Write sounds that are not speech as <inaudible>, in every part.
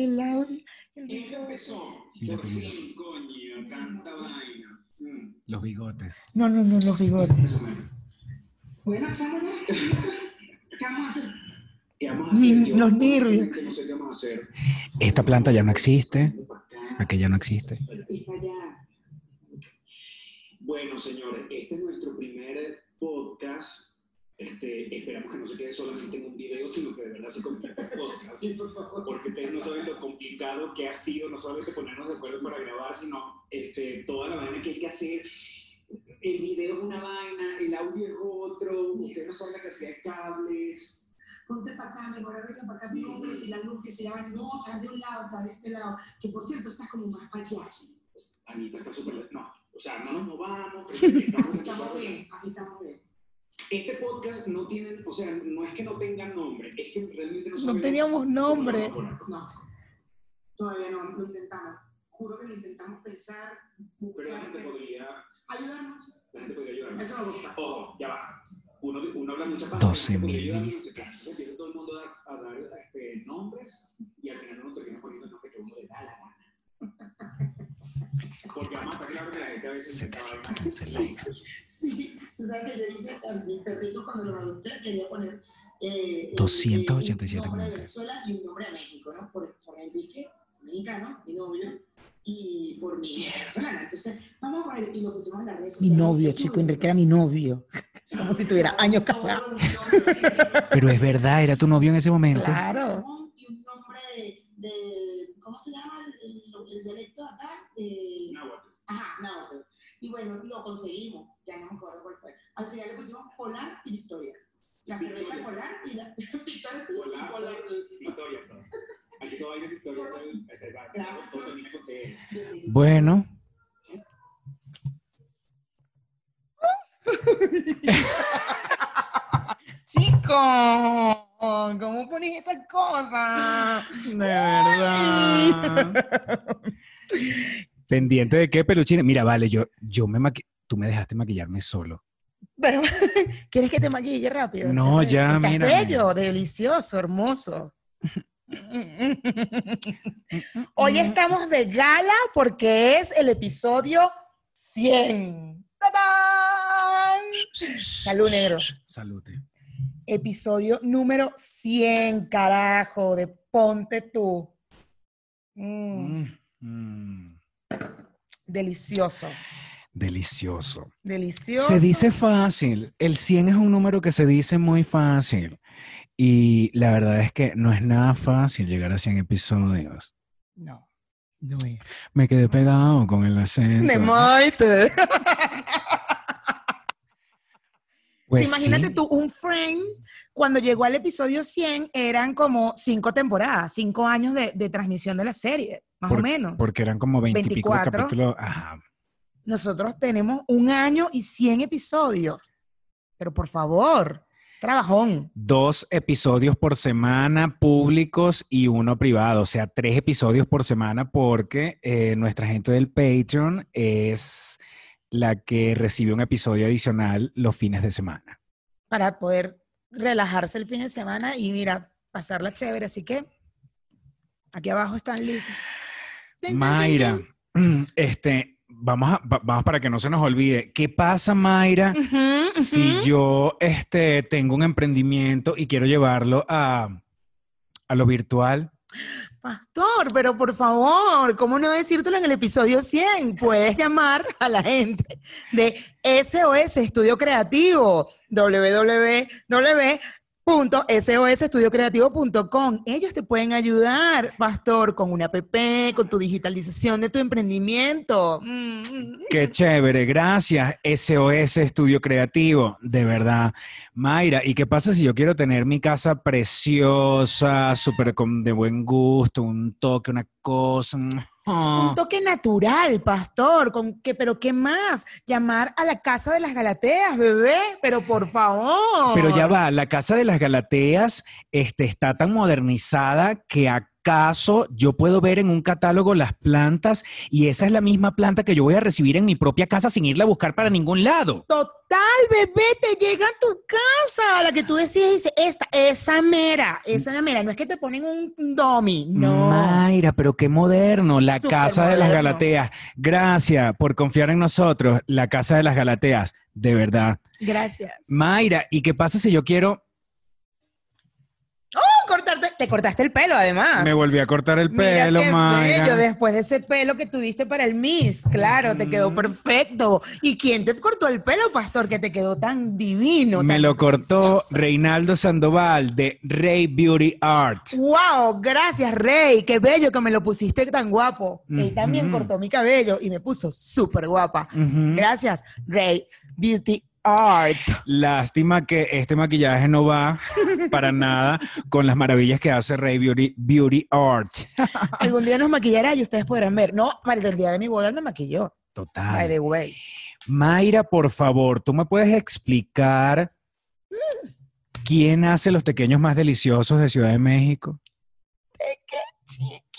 El audio. Ella empezó. Mira, coño, tanta vaina. Mm. Los bigotes. No, no, no, los bigotes. Bueno, ya. ¿Qué vamos a hacer? ¿Qué vamos a hacer? Yo, los nervios. No sé qué vamos a hacer. Esta planta ya no existe. Aquella no existe. Y. Bueno, señores, este es nuestro primer podcast. Este, esperamos que no se quede solamente en un video, sino que de verdad se convierta en podcast. Sí, por favor. Porque ustedes no saben lo complicado que ha sido, no solamente ponernos de acuerdo para grabar, sino este, toda la vaina que hay que hacer. El video es una vaina, el audio es otro, ustedes no saben la cantidad de cables. Ponte para acá, mejor arregla para acá. No, pero si la luz que se llama, no, estás de un lado, estás de este lado. Que por cierto, estás como más allá. Anita está súper. No, o sea, no nos movamos. que <laughs> estamos Así estamos bien, así estamos bien. Este podcast no tiene, o sea, no es que no tenga nombre, es que realmente no No sabemos teníamos cómo lo nombre. No, todavía no, lo intentamos. Juro que lo intentamos pensar, Pero la gente podría, ayudarnos. la gente podría ayudar. Eso me gusta. Ojo, ya va. Uno, uno habla muchas 12.000 vistas. Empieza todo el mundo a dar, a dar este, nombres y al final uno termina poniendo el nombre que uno le da la gana. <laughs> Porque además está claro que la gente a veces... 715 likes. Tú sabes que yo hice mi perrito cuando lo adopté, quería poner. Eh, el- 287 un nombre de. Venezuela y un nombre de México, ¿no? Por, por Enrique, mexicano, mi novio, y por mi venezolana. Entonces, vamos a poner, y lo pusimos en las redes Mi sociales. novio, chico, Enrique era mi novio. <laughs> Como si tuviera años casado. Pero es verdad, era tu novio en ese momento. Claro. Y un nombre de, de- ¿cómo se llama el, el, el dialecto acá? Eh, Náhuatl. Ajá, náhuatl. Y bueno, lo conseguimos, ya no me acuerdo cuál fue. Al final le pusimos Polar y Victoria. La cerveza Victoria. Polar y la <laughs> Victoria tú y Polar. Polar. Victoria. Aquí todavía es Victoria. todo el- T. Bueno, Chico, ¿cómo pones esas cosas? <laughs> de verdad. Pendiente de qué, peluchines. Mira, vale, yo, yo me maqui... Tú me dejaste maquillarme solo. Pero, <laughs> ¿quieres que te maquille rápido? No, ya, estás mírame. bello, delicioso, hermoso. <laughs> Hoy estamos de gala porque es el episodio 100. ¡Tadán! Salud, negro. Salute. Episodio número 100, carajo, de Ponte tú. Mm, Mm, mm. Delicioso, Delicioso. delicioso. Se dice fácil. El 100 es un número que se dice muy fácil. Y la verdad es que no es nada fácil llegar a 100 episodios. No, no es. Me quedé pegado con el acento. <laughs> Pues imagínate sí, tú, un frame, cuando llegó al episodio 100, eran como cinco temporadas, cinco años de, de transmisión de la serie, más o menos. Porque eran como 20 y pico de 24. capítulos. Ajá. Nosotros tenemos un año y 100 episodios. Pero por favor, trabajón. Dos episodios por semana públicos y uno privado. O sea, tres episodios por semana porque eh, nuestra gente del Patreon es la que recibe un episodio adicional los fines de semana. para poder relajarse el fin de semana y mira, pasarla chévere. Así que aquí abajo están listos. Mayra, <clears throat> este, vamos, a- vamos para que no se nos olvide. ¿Qué pasa, Mayra, si yo este, tengo un emprendimiento y quiero llevarlo a, a lo virtual? Pastor, pero por favor, ¿cómo no decírtelo en el episodio 100? Puedes llamar a la gente de SOS Estudio Creativo, www.sosestudiocreativo.com. Ellos te pueden ayudar, Pastor, con una app, con tu digitalización de tu emprendimiento. Mm. Qué chévere, gracias. SOS Estudio Creativo, de verdad. Mayra, ¿y qué pasa si yo quiero tener mi casa preciosa, súper de buen gusto, un toque, una cosa? Un toque natural, pastor, con que, pero ¿qué más? Llamar a la casa de las Galateas, bebé, pero por favor. Pero ya va, la casa de las Galateas este, está tan modernizada que ha ¿Acaso yo puedo ver en un catálogo las plantas y esa es la misma planta que yo voy a recibir en mi propia casa sin irla a buscar para ningún lado? Total, bebé, te llega a tu casa, la que tú decías, dice, esta, esa mera, esa la mera, no es que te ponen un domi, no. Mayra, pero qué moderno, la Casa de las. Galateas. Gracias por confiar en nosotros, la Casa de las Galateas, de verdad. Gracias. Mayra, ¿y qué pasa si yo quiero? Oh, cortarte, te cortaste el pelo además. Me volví a cortar el Mira pelo, qué bello, después de ese pelo que tuviste para el Miss, claro, te quedó Mm. perfecto. ¿Y quién te cortó el pelo, pastor, que te quedó tan divino? Me tan lo cortó precioso? Reinaldo Sandoval de Rey Beauty Art. Wow, gracias, Rey. Qué bello que me lo pusiste tan guapo. Él también cortó mi cabello y me puso súper guapa. Gracias, Rey Beauty Art. Lástima que este maquillaje no va para nada con las maravillas que hace Rey Beauty, Beauty Art. Algún día nos maquillará y ustedes podrán ver. No, el día de mi boda me maquilló. By Total. the way. Mayra, por favor, ¿tú me puedes explicar quién hace los pequeños más deliciosos de Ciudad de México? Chiqui.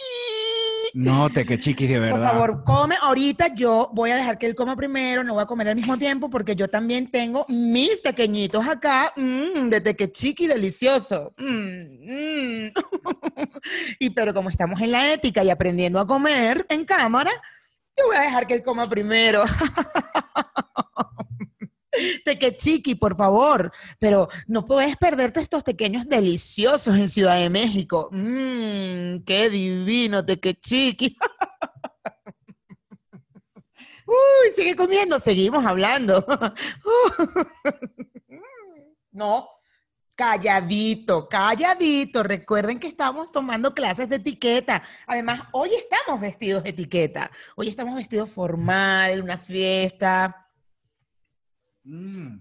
No, te que chiquis, de Por verdad. favor, come. Ahorita yo voy a dejar que él coma primero, no voy a comer al mismo tiempo porque yo también tengo mis pequeñitos acá mm, de tequechiqui delicioso. Mm, mm. <laughs> y pero como estamos en la ética y aprendiendo a comer en cámara, yo voy a dejar que él coma primero. <laughs> <laughs> Tequechiqui, por favor. Pero no puedes perderte estos pequeños deliciosos en Ciudad de México. Mmm, qué divino, Tequechiqui. <laughs> Uy, sigue comiendo, seguimos hablando. <laughs> no, calladito, calladito. Recuerden que estamos tomando clases de etiqueta. Además, hoy estamos vestidos de etiqueta. Hoy estamos vestidos formal, una fiesta. Mm.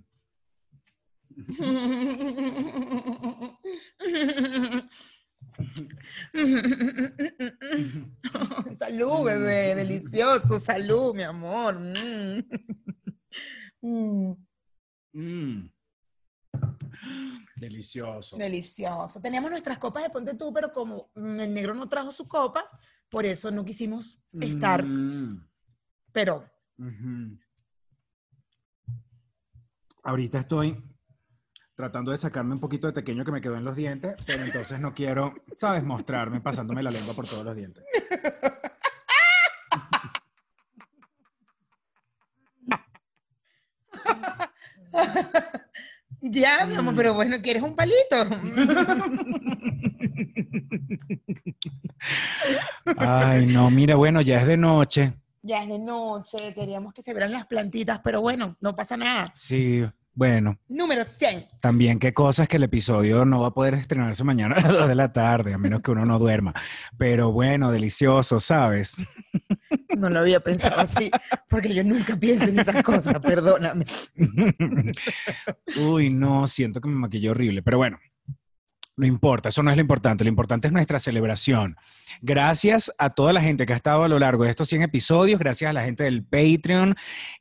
salud, bebé, delicioso, salud, mi amor. Mm. Mm. Delicioso. delicioso. Teníamos nuestras copas de ponte tú, pero como el negro no trajo su copa, por eso no quisimos estar, Mm. pero. Ahorita estoy tratando de sacarme un poquito de pequeño que me quedó en los dientes, pero entonces no quiero, ¿sabes? Mostrarme pasándome la lengua por todos los dientes. ya, mi amor, pero bueno, ¿quieres un palito? Ay, no, mira, bueno, ya es de noche. Ya es de noche, queríamos que se vieran las plantitas, pero bueno, no pasa nada. Sí, bueno, Número 100. también qué cosas que el episodio no va a poder estrenarse mañana a las 2 de la tarde, a menos que uno no duerma. Pero bueno, delicioso, ¿sabes? No lo había pensado así, porque yo nunca pienso en esas cosas, perdóname. <laughs> Uy, no, siento que me maquillé horrible, pero bueno. No importa, eso no es lo importante, lo importante es nuestra celebración. Gracias a toda la gente que ha estado a lo largo de estos 100 episodios, gracias a la gente del Patreon,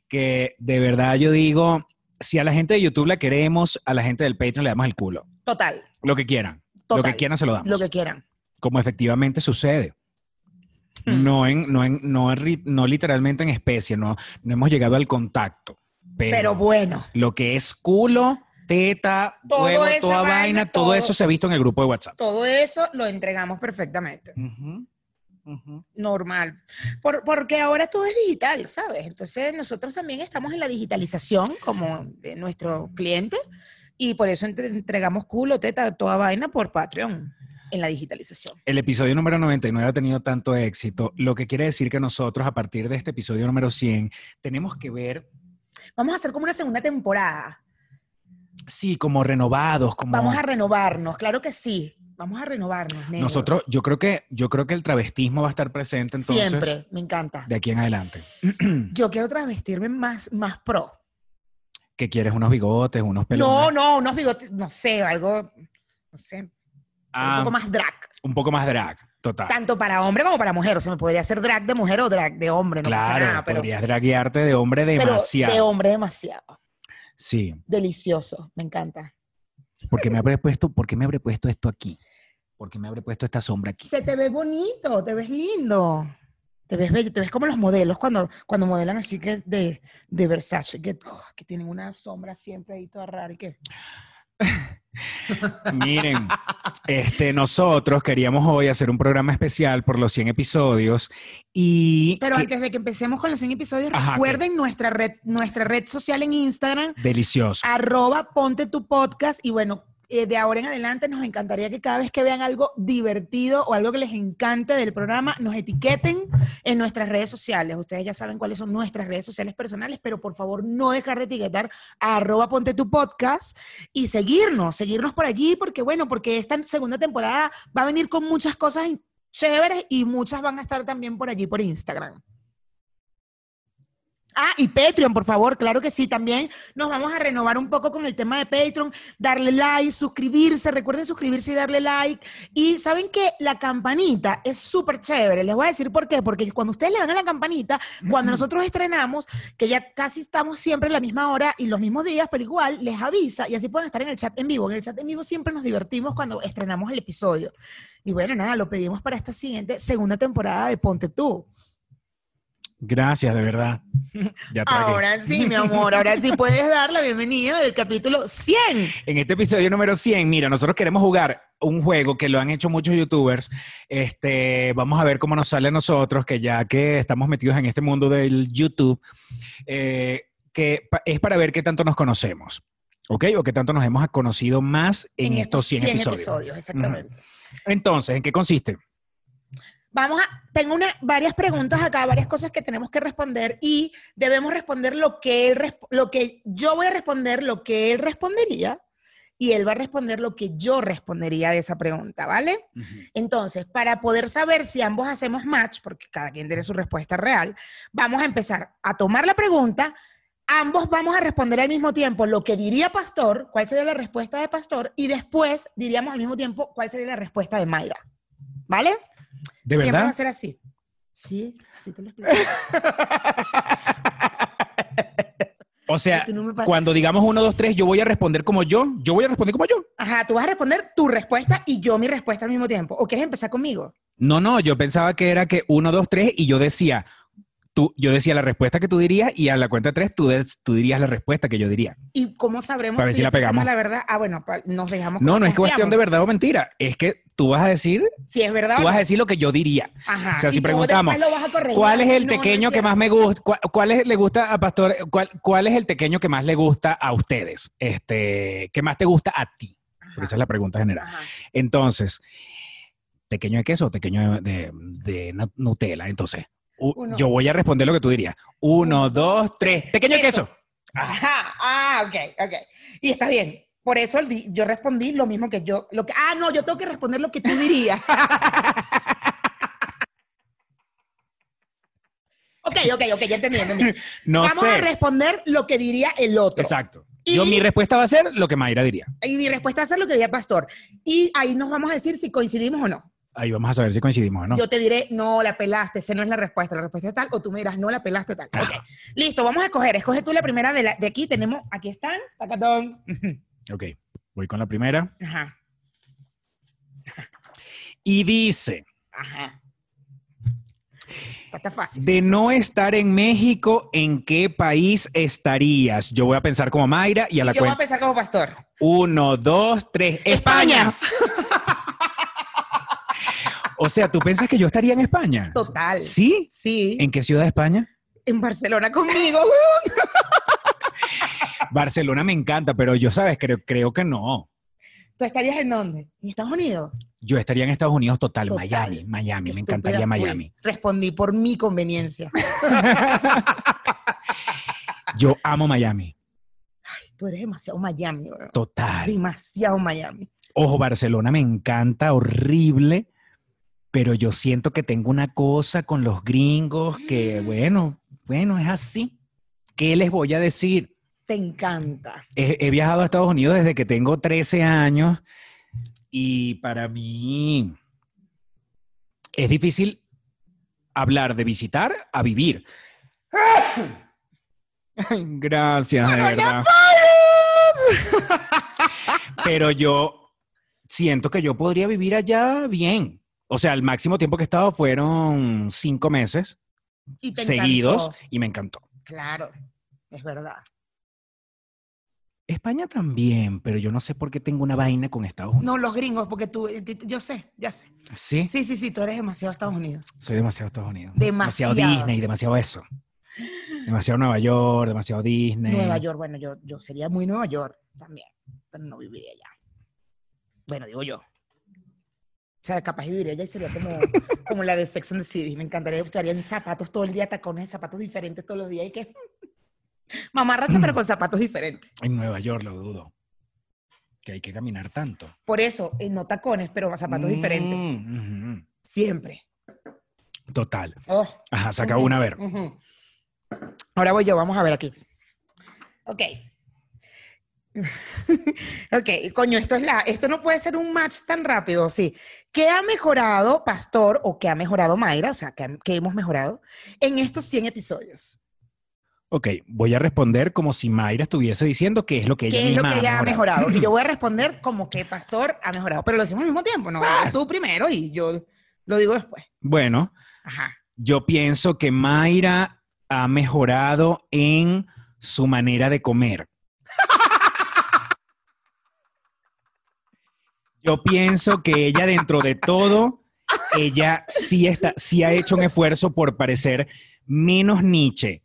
que de verdad yo digo, si a la gente de YouTube la queremos, a la gente del Patreon le damos el culo. Total, Lo que quieran. Lo que quieran se lo damos. lo que quieran. Como efectivamente sucede. Hmm. No, en, no, en, no, en no literalmente en especie, no, no hemos llegado al contacto. Pero, Pero bueno, lo que es culo, teta, Todo huevo, esa toda vaina, vaina, todo, todo. eso se ha visto en el grupo de WhatsApp. todo eso lo entregamos perfectamente. Ujú, ujú. Normal. Por- porque ahora todo es digital, ¿sabes? Entonces nosotros también estamos en la digitalización como de nuestro cliente y por eso entre- entregamos culo, teta, toda vaina por Patreon en la digitalización. El episodio número 99 ha tenido tanto éxito, lo que quiere decir que nosotros a partir de este episodio número 100 tenemos que ver, Vamos a hacer como una segunda temporada. Sí, como renovados, como Vamos a renovarnos, claro que sí. Vamos a renovarnos. negro. nosotros, yo creo que yo creo que el travestismo va a estar presente entonces Siempre, me encanta. de aquí en adelante. <clears throat> Yo quiero travestirme más, más pro. ¿Qué quieres? Unos bigotes, unos pelos. No, no, unos bigotes, no sé, algo, no sé, ser Ah. un poco más drag. un poco más drag, total. Tanto para hombre como para mujer. O sea, me podría hacer drag de mujer o drag de hombre, no pasa claro, nada. Pero, podrías draguearte de hombre pero demasiado. de hombre demasiado. Sí. Delicioso, me encanta. ¿Por qué me habré puesto, por qué me habré puesto esto aquí? ¿Por qué me habré puesto esta sombra aquí? Se te ve bonito, te ves lindo. Te ves bello, te ves como los modelos cuando, cuando modelan así que de, de Versace, que, oh, que tienen una sombra siempre ahí toda rara y que... <laughs> Miren, este, nosotros queríamos hoy hacer un programa especial por los 100 episodios y... Pero que- antes de que empecemos con los 100 episodios, Ajá, recuerden nuestra red, nuestra red social en Instagram, Delicioso. arroba ponte tu podcast y bueno, eh, de ahora en adelante nos encantaría que cada vez que vean algo divertido o algo que les encante del programa, nos etiqueten en nuestras redes sociales. Ustedes ya saben cuáles son nuestras redes sociales personales, pero por favor no dejar de etiquetar a arroba ponte tu podcast y seguirnos, seguirnos por allí, porque bueno, porque esta segunda temporada va a venir con muchas cosas chéveres y muchas van a estar también por allí por Instagram. Ah, y Patreon, por favor, claro que sí, también nos vamos a renovar un poco con el tema de Patreon, darle like, suscribirse, recuerden suscribirse y darle like. Y saben que la campanita es súper chévere, les voy a decir por qué, porque cuando ustedes le dan a la campanita, cuando <clears throat> nosotros estrenamos, que ya casi estamos siempre a la misma hora y los mismos días, pero igual les avisa y así pueden estar en el chat en vivo. En el chat en vivo siempre nos divertimos cuando estrenamos el episodio. Y bueno, nada, lo pedimos para esta siguiente segunda temporada de Ponte Tú. Gracias, de verdad. <laughs> Ya. Ahora sí, mi amor, ahora sí puedes dar la bienvenida del capítulo 100. En este episodio número 100, mira, nosotros queremos jugar un juego que lo han hecho muchos youtubers. Este, vamos a ver cómo nos sale a nosotros, que ya que estamos metidos en este mundo del YouTube, eh, que es para ver qué tanto nos conocemos, ¿ok? O qué tanto nos hemos conocido más en, estos 100, episodios. exactamente. Entonces, ¿en qué consiste? Vamos a, tengo una, varias preguntas acá, varias cosas que tenemos que responder y debemos responder lo que él, lo que yo voy a responder, lo que él respondería y él va a responder lo que yo respondería de esa pregunta, ¿vale? Entonces, para poder saber si ambos hacemos match, porque cada quien tiene su respuesta real, vamos a empezar a tomar la pregunta. Ambos vamos a responder al mismo tiempo lo que diría Pastor, cuál sería la respuesta de Pastor, y después diríamos al mismo tiempo cuál sería la respuesta de Mayra. ¿Vale? ¿De Siempre va verdad? a ser así. Sí, así te lo explico. <laughs> O sea, cuando digamos 1, 2, 3, yo voy a responder como yo. Yo voy a responder como yo. Ajá, tú vas a responder tu respuesta y yo mi respuesta al mismo tiempo. ¿O quieres empezar conmigo? No, no, yo pensaba que era que 1, 2, 3 y yo decía, tú, yo decía la respuesta que tú dirías y a la cuenta 3 tú, tú dirías la respuesta que yo diría. ¿Y cómo sabremos Para ver si la pegamos. la verdad? Ah, bueno, nos dejamos. No, no es cuestión de verdad o mentira, es que tú vas a decir, Si es verdad. tú vas a no. decir lo que yo diría. Ajá. o sea, si preguntamos. ¿Cuál es el No, no tequeño es que más me gusta? ¿Cuál, cuál es- le gusta a Pastor? ¿Cuál, cuál es el tequeño que más le gusta a ustedes? Este, ¿qué más te gusta a ti? Porque esa es la pregunta general. Ajá. Entonces, ¿tequeño de queso o tequeño de, de nu- Nutella? Entonces, Uno. yo voy a responder lo que tú dirías. Uno, Uno, dos, tres. Tequeño de queso. queso. Ajá. Ah, ok, ok. Y está bien. Por eso yo respondí lo mismo que yo. Lo que, ah, no, yo tengo que responder lo que tú dirías. <laughs> ok, ok, ok, ya entendí. <laughs> No Vamos a responder lo que diría el otro. Exacto. Y- Yo mi respuesta va a ser lo que Mayra diría. Y mi respuesta va a ser lo que diría Pastor. Y ahí nos vamos a decir si coincidimos o no. Ahí vamos a saber si coincidimos o no. Yo te diré, no, la pelaste, esa no es la respuesta, la respuesta es tal, o tú me dirás, no, la pelaste tal. Ok, Ajá. listo, vamos a escoger. Escoge tú la primera de, la, de aquí. Tenemos, aquí están, tacatón. <laughs> Ok, voy con la primera. Ajá, Y dice, ajá. Está, fácil. de no estar en México, ¿en qué país estarías? Yo voy a pensar como Mayra y a Y la yo voy a empezar como pastor. Uno, dos, tres. ¡España! O sea, ¿tú piensas que yo estaría en España? Total. ¿Sí? Sí. ¿En qué ciudad de España? En Barcelona conmigo, weón. Barcelona me encanta, pero yo, ¿sabes? Creo, creo que no. ¿Tú estarías en dónde? ¿En Estados Unidos? Yo estaría en Estados Unidos total, Total. Miami, Miami, Qué me encantaría fui. Miami. Respondí por mi conveniencia. <laughs> Yo amo Miami, Ay, tú eres demasiado Miami, weón. total. Demasiado Miami. Ojo, Barcelona me encanta, horrible, pero yo siento que tengo una cosa con los gringos que, bueno, bueno, es así. ¿Qué les voy a decir? Te encanta. He, he viajado a Estados Unidos desde que tengo 13 años y para mí es difícil hablar de visitar a vivir. <laughs> Gracias, de verdad. Pero yo siento que yo podría vivir allá bien. O sea, el máximo tiempo que he estado fueron cinco meses Y seguidos encantó. y me encantó. Claro, es verdad. España también, pero yo no sé por qué tengo una vaina con Estados Unidos. No, los gringos, porque tú, eh, yo sé, ya sé. Sí, Sí, sí, sí, tú eres demasiado Estados Unidos. soy demasiado Estados Unidos. Demasiado. Disney, demasiado eso. Demasiado Nueva York, demasiado Disney. Nueva York, bueno, yo, yo sería muy Nueva York también, pero no viviría allá. Bueno, digo yo. O sea, capaz viviría allá y sería como, como la de Sex and the City. Me encantaría, estaría en zapatos todo el día, tacones, zapatos diferentes todos los días y que... Mamarracha, pero <clears throat> con zapatos diferentes. En Nueva York lo dudo. Que hay que caminar tanto. Por eso, eh, no tacones, pero zapatos diferentes. Mm, ujú. Siempre. Total. Oh. Ajá, saca una a ver. Ahora voy yo, vamos a ver aquí. Ok. <laughs> ok, coño, esto es la, esto no puede ser un match tan rápido, sí. ¿Qué ha mejorado Pastor o qué ha mejorado Mayra, o sea, que, hemos mejorado en estos 100 episodios? Ok, voy a responder como si Mayra estuviese diciendo qué es lo que ella ¿Qué es lo que ella ha mejorado. mejorado? Y yo voy a <laughs> responder como que Pastor ha mejorado, pero lo decimos al mismo tiempo, ¿no? Ah. Tú primero y yo lo digo después. Bueno, Ajá. yo pienso que Mayra ha mejorado en su manera de comer. <laughs> Yo pienso que ella dentro de todo, ella sí está, sí ha hecho un esfuerzo por parecer menos Nietzsche.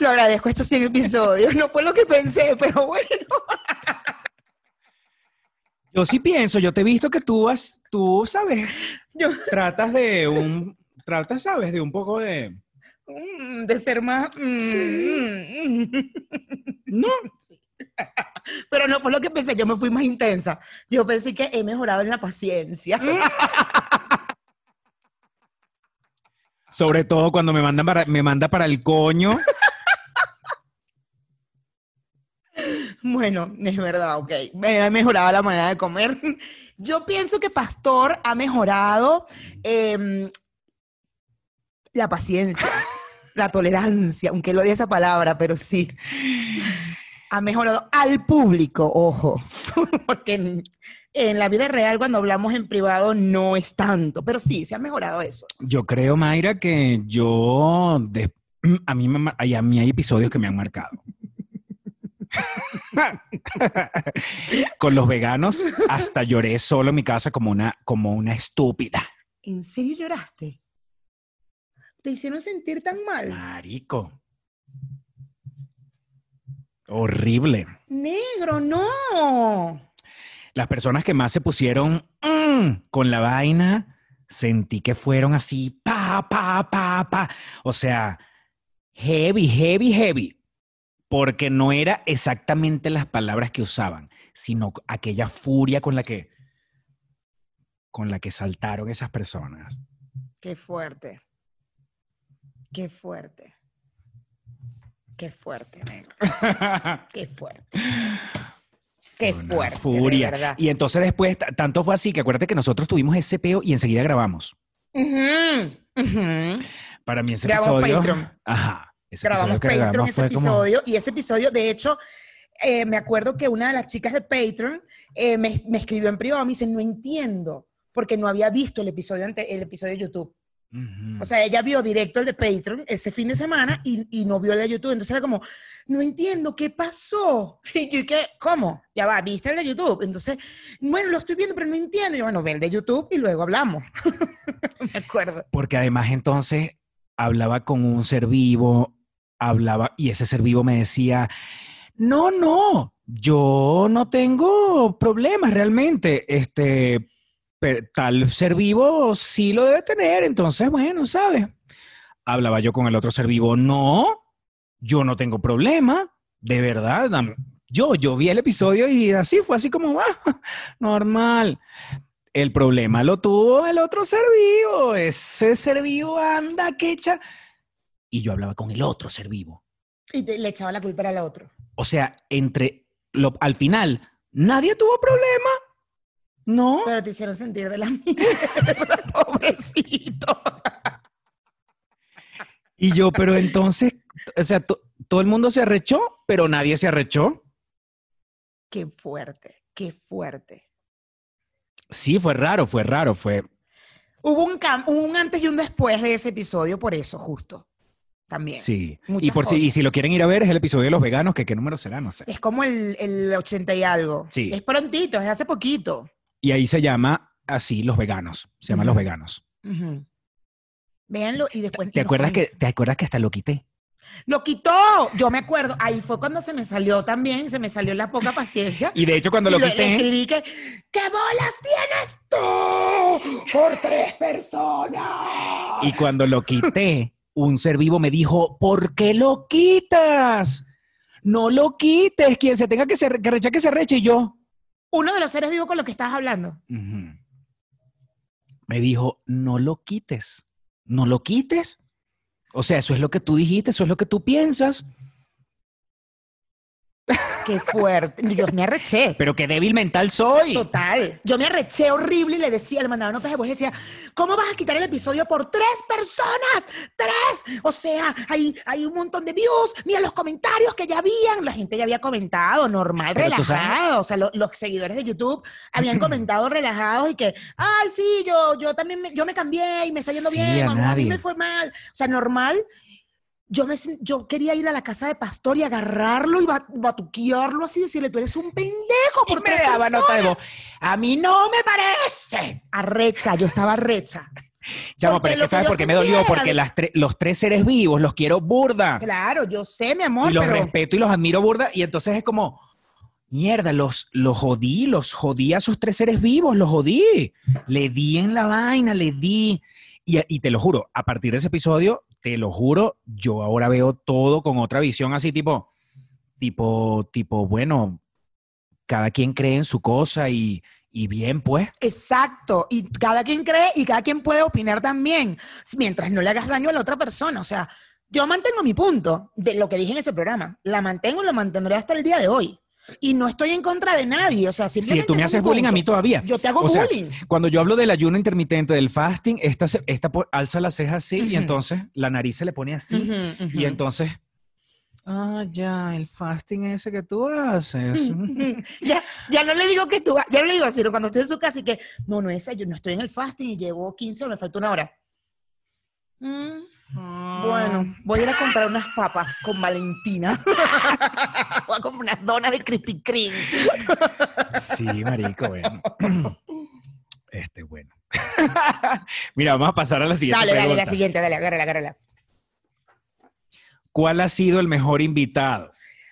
Lo agradezco estos 100 episodios. No fue lo que pensé, pero bueno. Yo sí pienso, yo te he visto que tú has, tú sabes, Yo, tratas de un, tratas, sabes, de un poco de, mm, de ser más. mm, Sí. mm. no, <laughs> Sí. Pero no fue lo que pensé, yo me fui más intensa. Yo pensé que he mejorado en la paciencia. Sobre todo cuando me mandan para, me manda para el coño. Bueno, es verdad, ok. Ha mejorado la manera de comer. Yo pienso que Pastor ha mejorado em, la paciencia, la tolerancia, aunque lo odia esa palabra, pero sí. Ha mejorado al público, ojo. <laughs> Porque en, la vida real, cuando hablamos en privado, no es tanto. Pero sí, se ha mejorado eso. Yo creo, Mayra, que yo, de- <clears throat> a, mí me a mí hay episodios que me han marcado. <laughs> Con los veganos, hasta lloré solo en mi casa como una, como una estúpida. ¿En serio lloraste? ¿Te hicieron sentir tan mal? Marico. Horrible. Negro, no. Las personas que más se pusieron mm, con la vaina, sentí que fueron así, pa, pa, pa, pa. O sea, heavy, heavy, heavy. Porque no era exactamente las palabras que usaban, sino aquella furia con la que, con la que saltaron esas personas. Qué fuerte. Qué fuerte. Qué fuerte, negro. <laughs> Qué fuerte. Qué Una fuerte. de furia. verdad. Y entonces después, tanto fue así que acuérdate que nosotros tuvimos ese peo y enseguida grabamos. Para mí ese Grabamos episodio. Patreon. Ajá. Ese Grabamos episodio Patreon grabamos ese como- episodio y ese episodio, de hecho, eh, me acuerdo que una de las chicas de Patreon eh, me, me escribió en privado, me dice, no entiendo, porque no había visto el episodio, ante, el episodio de YouTube. O sea, ella vio directo el de Patreon ese fin de semana y, y no vio el de YouTube. Entonces era como, no entiendo, ¿qué pasó? <laughs> Y yo, ¿qué? ¿Cómo? Ya va, ¿viste el de YouTube? Entonces, bueno, lo estoy viendo, pero no entiendo. Y yo, bueno, ve el de YouTube y luego hablamos. <laughs> Me acuerdo. Porque además entonces hablaba con un ser vivo, hablaba y ese ser vivo me decía, no, no, yo no tengo problemas realmente, este, pero tal ser vivo sí lo debe tener, entonces, bueno, ¿sabes? Hablaba yo con el otro ser vivo, no, yo no tengo problema, de verdad, yo, yo vi el episodio y así fue así como, ah, <laughs> normal. El problema lo tuvo el otro ser vivo. Ese ser vivo anda quecha. Y yo hablaba con el otro ser vivo. Y te- le echaba la culpa al otro. O sea, entre lo, al final, nadie tuvo problema. No. Pero te hicieron sentir de la mierda, <laughs> pobrecito. Y yo, pero entonces, o sea, to- todo el mundo se arrechó, pero nadie se arrechó. Qué fuerte. Qué fuerte. Sí, fue raro, fue raro, fue... Hubo un, cam- un antes y un después de ese episodio, por eso, justo. También. Sí. Y, Muchas por si, y si lo quieren ir a ver, es el episodio de los veganos, que qué número será, no sé. Es como el, el 80 y algo. Sí. Es prontito, es hace poquito. Y ahí se llama así Los Veganos. Se llaman Los. Veganos. Ujú. Véanlo y después. ¿Te acuerdas, que. ¿Te acuerdas que hasta lo quité? Lo quitó. Yo me acuerdo. Ahí fue cuando se me salió también, se me salió la poca paciencia. Y de hecho, cuando lo Y le quité, escribí que, ¿qué bolas tienes tú por tres personas? y cuando lo quité, un ser vivo me dijo, ¿por qué lo quitas? No lo quites, quien se tenga que, ser, que recha, que se reche. Y yo, Uno de los seres vivos con los que estabas hablando. Me dijo, no lo quites, no lo quites. O sea, eso es lo que tú dijiste, eso es lo que tú piensas. Qué fuerte. Yo me arreché. Pero qué débil mental soy. Total. Yo me arreché horrible y le decía, le mandaba notas de voz y decía, ¿cómo vas a quitar el episodio por tres personas? ¡Tres! O sea, hay, hay un montón de views. Mira los comentarios que ya habían. La gente ya había comentado, normal, Pero relajado. O sea, lo- los seguidores de YouTube habían <clears throat> comentado relajados y que, ay, sí, yo, yo también me, yo me cambié y me está yendo Sí, bien. a a mí me fue mal. O sea, normal. Yo, me, yo quería ir a la casa de pastor y agarrarlo y ba- batuquearlo así decirle, tú eres un pendejo por me daba personas". nota de voz. A mí no me parece. Arrecha, yo estaba arrecha. Chamo, pero es que ¿sabes por qué me dolió? Porque de- las tre- los tres seres vivos los quiero burda. Claro, yo sé, mi amor, y los pero respeto y los admiro burda. Y entonces es como, mierda, los, los jodí, los jodí a esos tres seres vivos, los jodí. Le di en la vaina, le di. Y, y te lo juro, a partir de ese episodio, te lo juro, yo ahora veo todo con otra visión así tipo, tipo, tipo, bueno, cada quien cree en su cosa y, y bien, pues. exacto. Y cada quien cree y cada quien puede opinar también, mientras no le hagas daño a la otra persona. O sea, yo mantengo mi punto de lo que dije en ese programa. La mantengo y lo mantendré hasta el día de hoy. Y no estoy en contra de nadie. O sea, Sí, simplemente. tú me haces bullying a mí todavía. Yo te hago O sea, bullying. Cuando yo hablo del ayuno intermitente, del fasting, esta, esta alza la ceja así y Ujú. entonces la nariz se le pone así. Y entonces, ah, ya, el fasting ese que tú haces. ya, ya no le digo que tú, ya no le digo así, cuando estoy en su casa y que, no, no es yo no estoy en el fasting y llevo 15 o me falta una hora. Mm, Bueno, voy a ir a comprar unas papas con Valentina. <laughs> voy a comprar unas donas de Krispy Kreme. Sí, marico, bueno. <clears throat> Este, bueno. <laughs> Mira, vamos a pasar a la siguiente Dale, dale, la siguiente, dale, agárrala, agárrala. ¿Cuál ha sido el mejor invitado?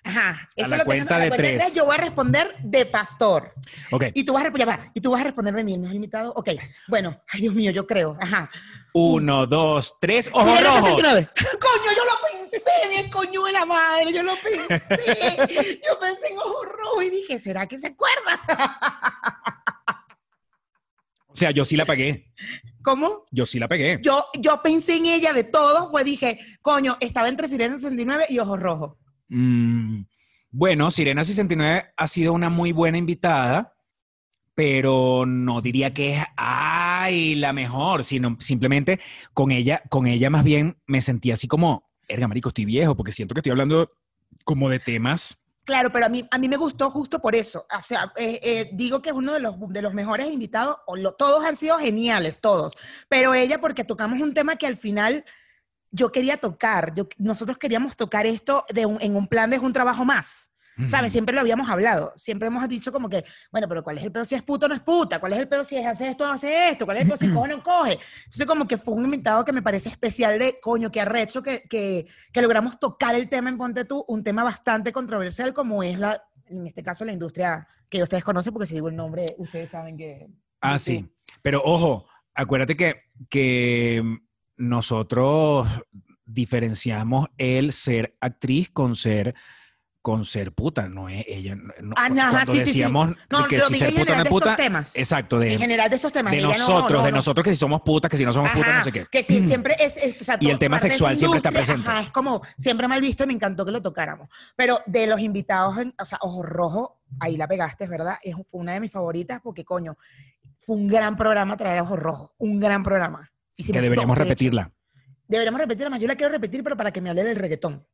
Ajá. A la lo cuenta la de cuenta tres. Yo voy a responder de pastor. Ok, Y tú vas a responder, ya va, y tú vas a responder de mí, el mejor invitado. Ok, bueno, ay Dios mío, yo creo. Ajá. uno, dos, tres, ojo Sirena rojo. 69. Coño, yo lo pensé, bien coño de la madre, yo lo pensé. <laughs> Yo pensé en ojo rojo y dije, ¿será que se acuerda? O sea, yo sí la pagué. ¿Cómo? Yo sí la pegué. Yo, yo pensé en ella de todo, pues dije, coño, estaba entre Sirena 69 y Ojos Rojos. Mm, bueno, Sirena 69 ha sido una muy buena invitada, pero no diría que es ay, la mejor, sino simplemente con ella, con ella más bien me sentí así como, erga, marico, estoy viejo, porque siento que estoy hablando como de temas. Claro, pero a mí, a mí me gustó justo por eso. O sea, eh, eh, digo que es uno de los, de los mejores invitados, o lo- todos han sido geniales, todos. Pero ella, porque tocamos un tema que al final yo quería tocar, yo, nosotros queríamos tocar esto de un- en un plan de un trabajo más. ¿Sabes? Siempre lo habíamos hablado. Siempre hemos dicho como que, bueno, pero ¿cuál es el pedo si es puto o no es puta? ¿Cuál es el pedo si es hace esto o no hace esto? ¿Cuál es el pedo si <clears throat> coge o no coge? Entonces, como que fue un invitado que me parece especial de, coño, que arrecho que, que, que logramos tocar el tema en Ponte Tú, un tema bastante controversial como es la, en este caso, la industria que ustedes conocen, porque si digo el nombre, ustedes saben que... Ah, YouTube. sí. Pero ojo, acuérdate que, que nosotros diferenciamos el ser actriz con ser con ser puta, no es ella. no- Ah, cuando sí, sí, sí. decíamos No, que lo si dije ser en puta no es puta, temas. exacto, de, En general de estos temas. de no, nosotros, no, de no. nosotros que si somos putas, que si no somos putas, no sé qué. Que sí, siempre es, es- o sea, Y el tema sexual siempre está presente. ajá, es como siempre mal visto y me encantó que lo tocáramos. Pero de los invitados, o sea, Ojo Rojo, ahí la pegaste, ¿verdad? Es, fue una de mis favoritas porque, coño, fue un gran programa traer a Ojo Rojo, un gran programa. Hicimos Que deberíamos dos, de hecho. repetirla. Deberíamos repetirla más. Yo la quiero repetir, pero para que me hable del reggaetón,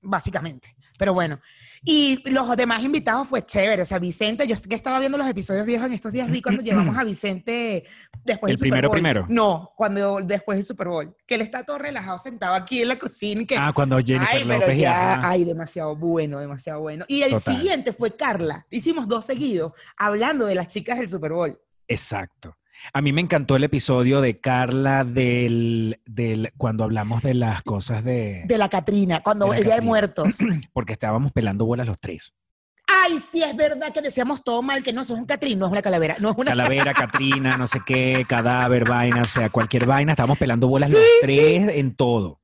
básicamente. Pero bueno. Y los demás invitados fue chévere. O sea, Vicente, yo que estaba viendo los episodios viejos en estos días, vi cuando <clears throat> llevamos a Vicente después ¿El del Super primero Bowl. primero? No, cuando después del Super Bowl. Que él está todo relajado sentado aquí en la cocina que. Ah, cuando Jennifer Ay, López ya, ay, demasiado bueno, demasiado bueno. Y el Total. siguiente fue Carla. Hicimos dos seguidos hablando de las chicas del Super Bowl. Exacto. A mí me encantó el episodio de Carla del, del cuando hablamos de las cosas de, De la Catrina, cuando De el Día de. Muertos. <clears throat> porque estábamos pelando bolas los tres. Ay, sí, es verdad que decíamos todo mal, que no, eso es un Catrín, no es una calavera, no es una... Calavera, <laughs> Catrina, no sé qué, cadáver, vaina, o sea, cualquier vaina, estábamos pelando bolas Sí, los sí. tres en todo.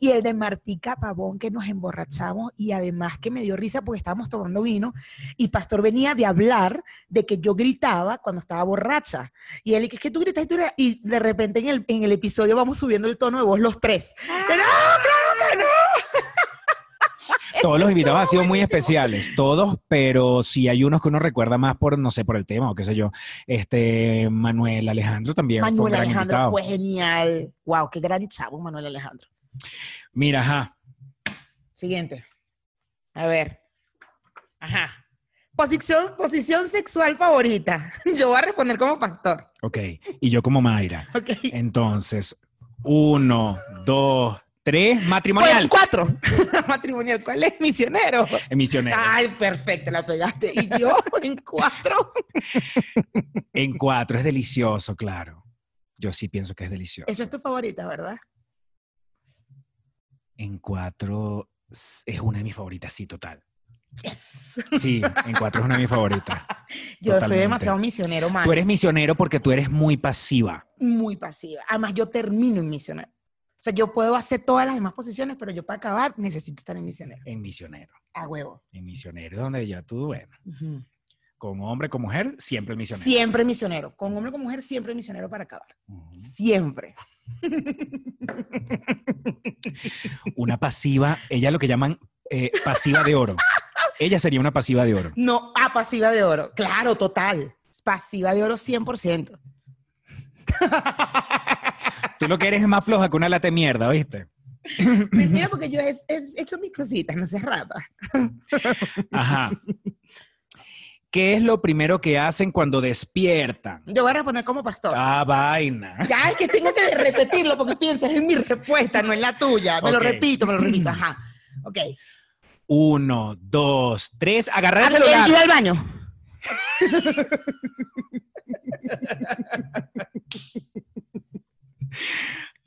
Y el de Martica Pavón, que nos emborrachamos y además que me dio risa porque estábamos tomando vino y Pastor venía de hablar de que yo gritaba cuando estaba borracha. Y él, que es que tú gritas y tú gritas", y de repente en el, en el episodio vamos subiendo el tono de voz los tres. No, claro que no. <laughs> Todos los invitados han sido muy especiales, todos, pero sí hay unos que uno recuerda más por, no sé, por el tema o qué sé yo. Este, Manuel Alejandro también Manuel Alejandro fue genial. Wow, qué gran chavo Manuel Alejandro. Mira, ajá, Siguiente. A ver. Ajá. Posición, posición sexual favorita. <laughs> Yo voy a responder como pastor. ok. Y yo como Mayra. Ok. Entonces, uno, dos, tres, Pues, matrimonial. cuatro. <laughs> Matrimonial. ¿Cuál es? Misionero. Misionero. Ay, perfecto, la pegaste. Y yo <laughs> en cuatro. En cuatro, es delicioso, claro. Yo sí pienso que es delicioso. Esa es tu favorita, ¿verdad? En cuatro es una de mis favoritas, sí, total. Yes. Sí, en cuatro es una de mis favoritas. <laughs> Yo soy Totalmente. demasiado misionero, man. Tú eres misionero porque tú eres muy pasiva. muy pasiva. Además, yo termino en misionero. O sea, yo puedo hacer todas las demás posiciones, pero yo para acabar necesito estar en misionero. En misionero. A huevo. En misionero, donde ya tú, bueno, Ujú. con hombre, con mujer, siempre misionero. Siempre misionero. Con hombre con mujer, siempre misionero para acabar. Ujú. Siempre. <laughs> Una pasiva, ella lo que llaman eh, pasiva de oro. Ella sería una pasiva de oro. No, ah, pasiva de oro. Claro, total. Pasiva de oro 100%. <laughs> Tú lo que eres es más floja que una lata de mierda, ¿viste? Mentira, porque yo he, he hecho mis cositas, no seas rata. Ajá. ¿Qué es lo primero que hacen cuando despiertan? Yo voy a responder como pastor. Ah, vaina. Ya es que tengo que repetirlo porque piensas en mi respuesta, no en la tuya. Me lo repito, me lo repito. Ajá. <clears throat> Ok. Uno, dos, tres. Agarrar el celular. Ir al baño.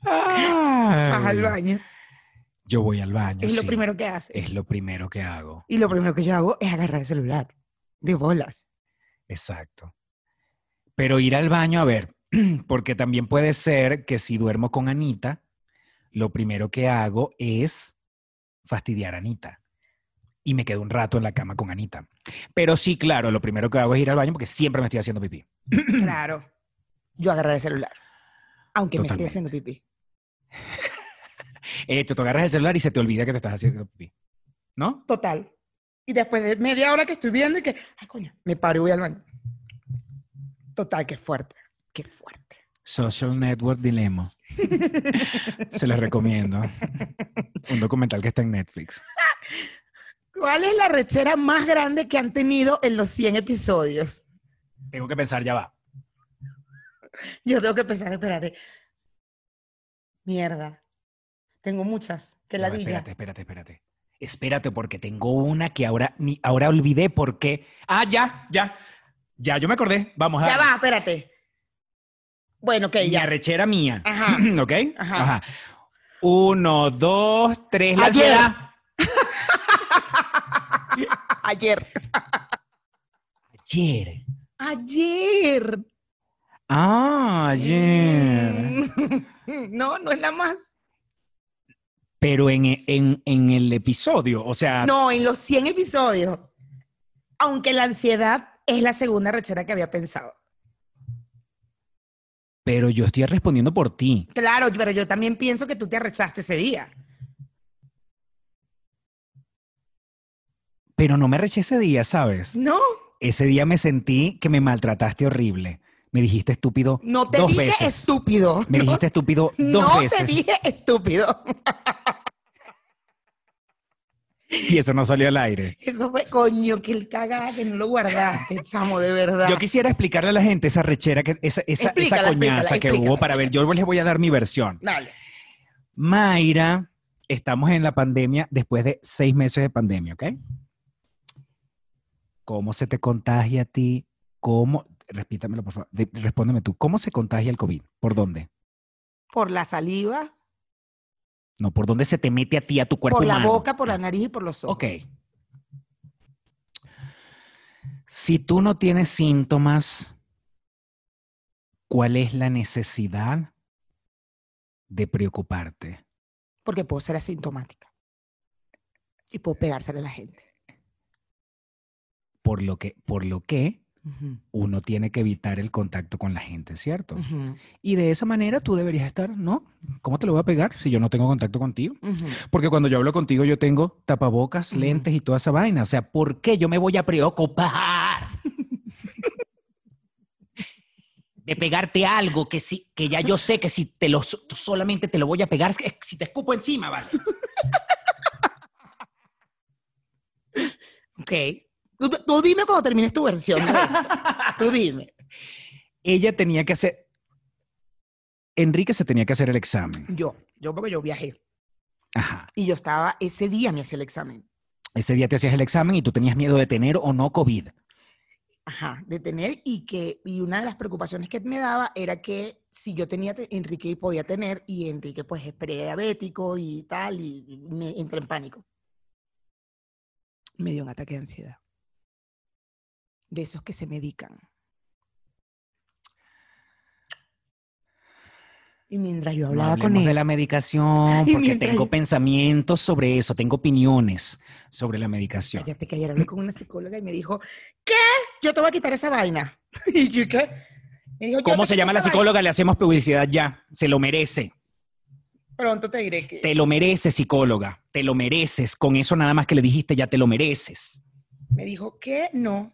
Vas al baño. Yo voy al baño. Es lo primero que haces. Es lo primero que hago. Y lo primero que yo hago es agarrar el celular. De bolas. Exacto. Pero ir al baño, a ver, <clears throat> porque también puede ser que si duermo con Anita, lo primero que hago es fastidiar a Anita. Y me quedo un rato en la cama con Anita. Pero sí, claro, lo primero que hago es ir al baño porque siempre me estoy haciendo pipí. <clears throat> Claro. Yo agarrar el celular. Aunque me esté haciendo pipí. <laughs> Eh, te agarras el celular y se te olvida que te estás haciendo pipí. ¿No? Total. Y después de media hora que estoy viendo y que, ay, coño, me paro y voy al baño. Total, qué fuerte. Qué fuerte. Social Network Dilemma. <laughs> Se les recomiendo. Un documental que está en Netflix. ¿Cuál es la rechera más grande que han tenido en los 100 episodios? Tengo que pensar, ya va. Yo tengo que pensar, espérate. Mierda. Tengo muchas. Que la diga. Espérate, espérate, espérate. Espérate, porque tengo una que ahora, ni, ahora olvidé por qué. Ah, ya, ya. Ya, yo me acordé. Vamos a. Ya va, espérate. Bueno, ok, Mi ya. arrechera mía. Ajá. <clears throat> ¿Ok? Ajá. Uno, dos, tres, la Ayer. <laughs> Ayer. Ayer. Ayer. Ah, ayer. Mm. <laughs> No, no es la más. Pero en, en, en el episodio, o sea, No, en los 100 episodios. Aunque la ansiedad es la segunda rechera que había pensado. pero yo estoy respondiendo por ti. Claro, pero yo también pienso que tú te arrechaste ese día. Pero no me reché ese día, ¿sabes? No, Ese día me sentí que me maltrataste horrible. Me dijiste estúpido no te dos dije veces. estúpido. Me No, dijiste estúpido <laughs> dos no veces. te dije estúpido. <laughs> Y eso no salió al aire. Eso fue, coño, que el cagada que no lo guardaste, chamo, de verdad. Yo quisiera explicarle a la gente esa rechera, que, esa, esa, coñaza explícala, que explícala. hubo para ver. Yo les voy a dar mi versión. Dale. Mayra, estamos en la pandemia después de seis meses de pandemia, ¿ok? ¿Cómo se te contagia a ti? ¿Cómo? Repítamelo, por favor. De- respóndeme tú. ¿Cómo se contagia el COVID? ¿Por dónde? Por la saliva, No, ¿por dónde se te mete a ti, a tu cuerpo por la humano? boca, por la nariz y por los ojos. Ok. Si tú no tienes síntomas, ¿cuál es la necesidad de preocuparte? Porque puedo ser asintomática. Y puedo pegársela a la gente. Por lo que, por lo que Uno tiene que evitar el contacto con la gente, ¿cierto? Y de esa manera tú deberías estar, ¿no? ¿Cómo te lo voy a pegar si yo no tengo contacto contigo? Porque cuando yo hablo contigo yo tengo tapabocas, lentes y toda esa vaina. O sea, ¿por qué yo me voy a preocupar? <laughs> De pegarte algo que sí, que ya yo sé que si te lo solamente te lo voy a pegar, si te escupo encima, vale. <laughs> Ok. Tú, tú dime cuando termines tu versión. de tú dime. Ella tenía que hacer. Enrique se tenía que hacer el examen. Yo, yo porque yo viajé. Ajá. Y yo estaba, ese día me hacía el examen. Ese día te hacías el examen y tú tenías miedo de tener o no COVID. Ajá, de tener y que, y una de las preocupaciones que me daba era que si yo tenía, te- Enrique podía tener y Enrique pues es prediabético y tal, y me entré en pánico. Me dio un ataque de ansiedad. De esos que se medican. Y mientras yo No hablaba con él, de la medicación, <laughs> porque mientras tengo pensamientos sobre eso, tengo opiniones sobre la medicación. Cállate, que ayer hablé con una psicóloga y me dijo, ¿qué? Yo te voy a quitar esa vaina. <laughs> y yo, ¿qué? Me dijo, "Yo ¿Cómo se llama la esa vaina". psicóloga? Le hacemos publicidad ya. Se lo merece. Pronto te diré que... Te lo mereces, psicóloga. Te lo mereces. Con eso nada más que le dijiste, ya te lo mereces. Me dijo, ¿qué? No.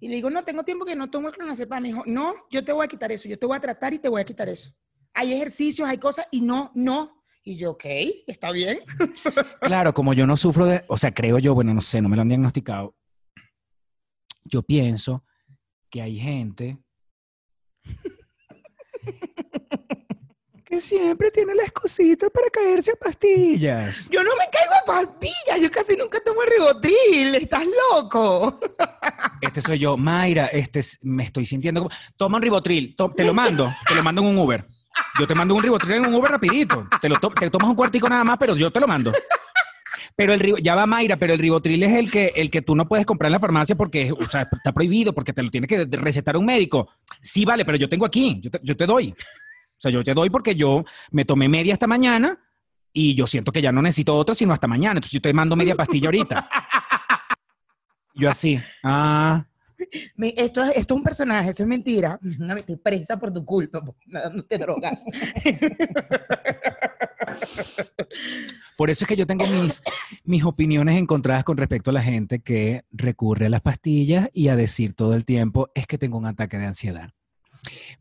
Y le digo, no, tengo tiempo que no tomo el clonazepam. Me dijo, no, yo te voy a quitar eso. Yo te voy a tratar y te voy a quitar eso. Hay ejercicios, hay cosas y no, no. Y yo, ok, está bien. <laughs> Claro, como yo no sufro de, o sea, creo yo, bueno, no sé, no me lo han diagnosticado. Yo pienso que hay gente que siempre tiene la excusita para caerse a pastillas. Yo no me caigo a pastillas. Yo casi nunca tomo ribotril. Estás loco. Este soy yo, Mayra, este es- me estoy sintiendo como, toma un ribotril, to- te lo mando, te lo mando en un Uber. Yo te mando un ribotril en un Uber rapidito. Te lo to- te tomas un cuartico nada más, pero yo te lo mando. Pero el ya va Mayra, pero el ribotril es el que el que tú no puedes comprar en la farmacia porque o sea, está prohibido, porque te lo tiene que recetar un médico. Sí, vale, pero yo tengo aquí, yo te, yo te doy. O sea, yo te doy porque yo me tomé media esta mañana y yo siento que ya no necesito otra sino hasta mañana. Entonces yo te mando media pastilla ahorita. <laughs> Yo así, ah, esto, es, esto es un personaje, eso es mentira. No, estoy presa por tu culpa, por dándote drogas. <laughs> Por eso es que yo tengo mis, mis opiniones encontradas con respecto a la gente que recurre a las pastillas y a decir todo el tiempo es que tengo un ataque de ansiedad.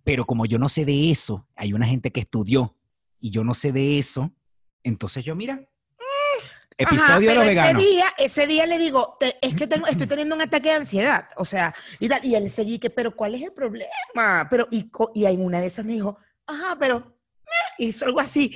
Pero como yo no sé de eso, hay una gente que estudió y yo no sé de eso, entonces yo, mira, episodio Ajá, de pero los ese día, ese día le digo, "Te- es que tengo, estoy <clears throat> teniendo un ataque de ansiedad, o sea, y, tal, y él seguí que, pero ¿cuál es el problema? Pero, y, y en una de esas me dijo, ajá, pero eh", hizo algo así.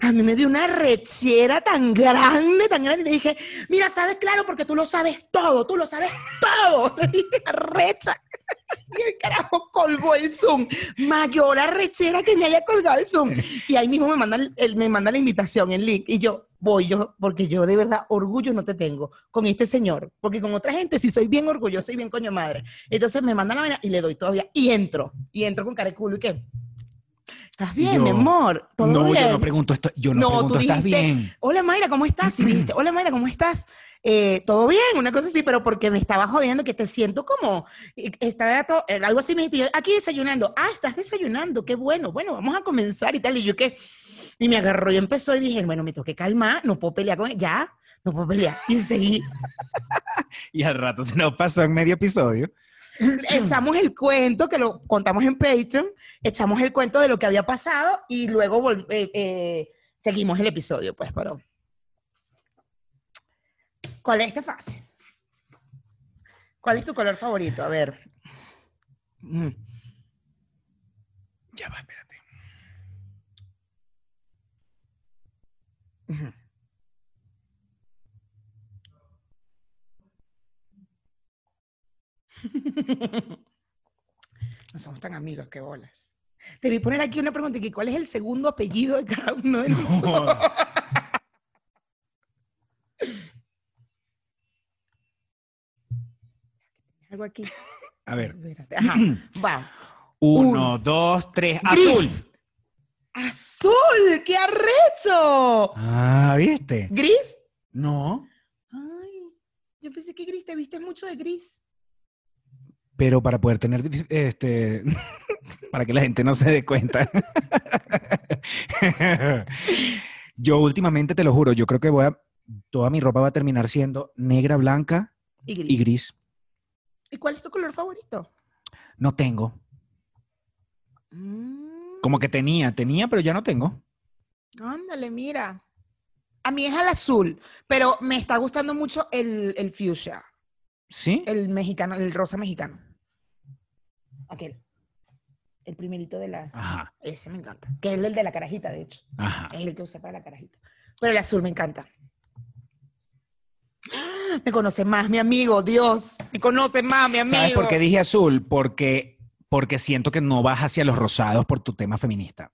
A mí me dio una rechera tan grande, tan grande, y le dije, mira, sabes, claro, porque tú lo sabes todo, tú lo sabes todo. <laughs> Le dije, recha. <laughs> Y el carajo colgó el Zoom. Mayor arrechera que me haya colgado el Zoom. Y ahí mismo me manda, el, me manda la invitación, el link. Y yo voy, yo, porque yo de verdad orgullo no te tengo con este señor. Porque con otra gente sí soy bien orgullosa y bien coño madre. Entonces me manda la vaina y le doy todavía. Y entro. Y entro con cara de culo y qué. ¿Estás bien, Yo, mi amor? ¿Todo No, bien? yo no pregunto esto, yo no, No, pregunto, tú ¿estás dijiste, bien? Hola Mayra, ¿cómo estás? Y dijiste, hola Mayra, ¿cómo estás? Eh, ¿Todo bien? Una cosa así, pero porque me estaba jodiendo que te siento como, eh, está eh, algo así me dijiste, yo, aquí desayunando. Ah, estás desayunando, qué bueno. Bueno, vamos a comenzar y tal. Y yo qué, y me agarró y empezó y dije, bueno, me tengo que calmar, no puedo pelear con él, ya, no puedo pelear. Y seguí, <laughs> Y al rato se nos pasó en medio episodio. Echamos el cuento, que lo contamos en Patreon, echamos el cuento de lo que había pasado y luego eh, eh, seguimos el episodio, pues, pero... ¿Cuál es esta fase? ¿Cuál es tu color favorito? A ver. Mm. Ya va, espérate. Ujú. <laughs> No somos tan amigos, qué bolas. Debí poner aquí una pregunta, ¿cuál es el segundo apellido de cada uno de No nosotros? jodas. <laughs> Algo aquí. A ver. Ajá. <clears throat> Va. Uno, dos, tres. Azul. ¡Azul! ¡Qué arrecho! Ah, ¿viste? ¿Gris? No. Ay, yo pensé que gris, te viste mucho de gris. Pero para poder tener, este, <laughs> para que la gente no se dé cuenta. <laughs> yo últimamente, te lo juro, yo creo que voy a, toda mi ropa va a terminar siendo negra, blanca Y gris. y gris. ¿Y cuál es tu color favorito? No tengo. Mm, Como que tenía, tenía, pero ya no tengo. ándale, mira. A mí es el azul, pero me está gustando mucho el, el fuchsia, ¿Sí? el mexicano, el rosa mexicano. Aquel. El primerito de la... Ajá, Ese me encanta. Que es el de la carajita, de hecho. ajá. Es el que usé para la carajita. Pero el azul me encanta. ¡Ah! Me conoce más, mi amigo, Dios. Me conoce más, mi amigo. ¿Sabes por qué dije azul? Porque, porque siento que no vas hacia los rosados por tu tema feminista.